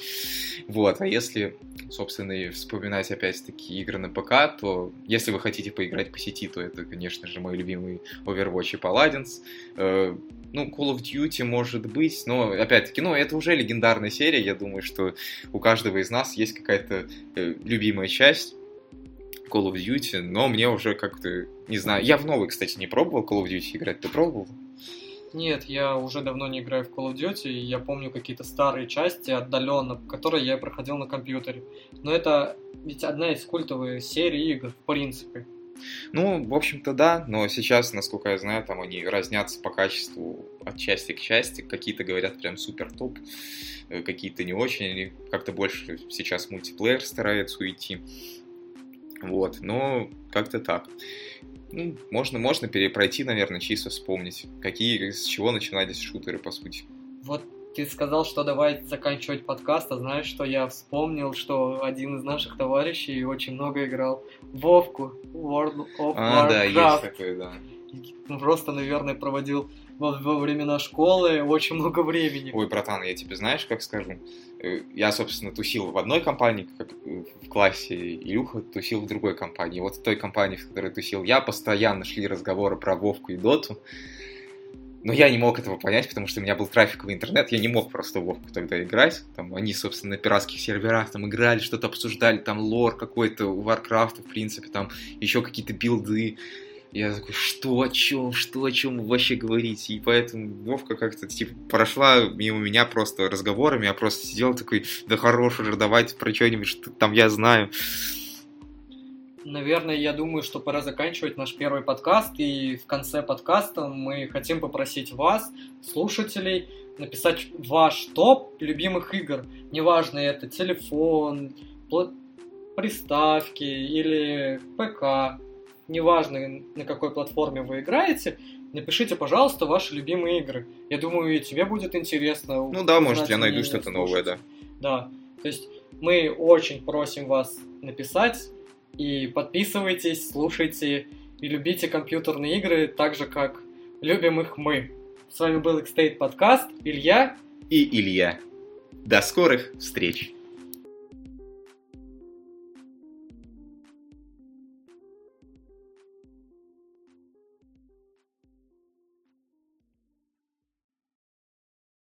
Вот, а если, собственно, и вспоминать опять-таки игры на ПК, то если вы хотите поиграть по сети, то это, конечно же, мой любимый Overwatch и Paladins. Ну, Call of Duty может быть, но, опять-таки, ну, это уже легендарная серия, я думаю, что у каждого из нас есть какая-то э, любимая часть Call of Duty, но мне уже как-то, не знаю, я в новый, кстати, не пробовал Call of Duty играть, ты пробовал? Нет, я уже давно не играю в Call of Duty, и я помню какие-то старые части отдаленно, которые я проходил на компьютере. Но это ведь одна из культовых серий игр, в принципе. Ну, в общем-то, да, но сейчас, насколько я знаю, там они разнятся по качеству от части к части. Какие-то говорят прям супер топ, какие-то не очень. Они как-то больше сейчас мультиплеер стараются уйти. Вот, но как-то так. Ну, можно, можно перепройти, наверное, чисто вспомнить, какие, с чего начинались шутеры, по сути. Вот ты сказал, что давай заканчивать подкаст, а знаешь, что я вспомнил, что один из наших товарищей очень много играл в Вовку, World of а, Warcraft. да, есть такой, да. Просто, наверное, проводил во, во времена школы очень много времени. Ой, братан, я тебе знаешь, как скажу? Я, собственно, тусил в одной компании, как в классе, Илюха тусил в другой компании. Вот в той компании, в которой тусил я, постоянно шли разговоры про Вовку и Доту. Но я не мог этого понять, потому что у меня был трафиковый интернет, я не мог просто в Вовку тогда играть. Там они, собственно, на пиратских серверах там играли, что-то обсуждали, там лор какой-то у Варкрафта, в принципе, там еще какие-то билды. Я такой, что, о чем, что, о чем вы вообще говорите? И поэтому Вовка как-то, типа, прошла мимо меня просто разговорами, я просто сидел такой, да хорош уже, давайте про что-нибудь, что там я знаю. Наверное, я думаю, что пора заканчивать наш первый подкаст, и в конце подкаста мы хотим попросить вас, слушателей, написать ваш топ любимых игр. Неважно, это телефон, приставки или ПК, неважно, на какой платформе вы играете, напишите, пожалуйста, ваши любимые игры. Я думаю, и тебе будет интересно. Ну да, может, я найду что-то новое, да. Да, то есть мы очень просим вас написать, и подписывайтесь, слушайте и любите компьютерные игры так же, как любим их мы. С вами был Xstate Илья и Илья. До скорых встреч!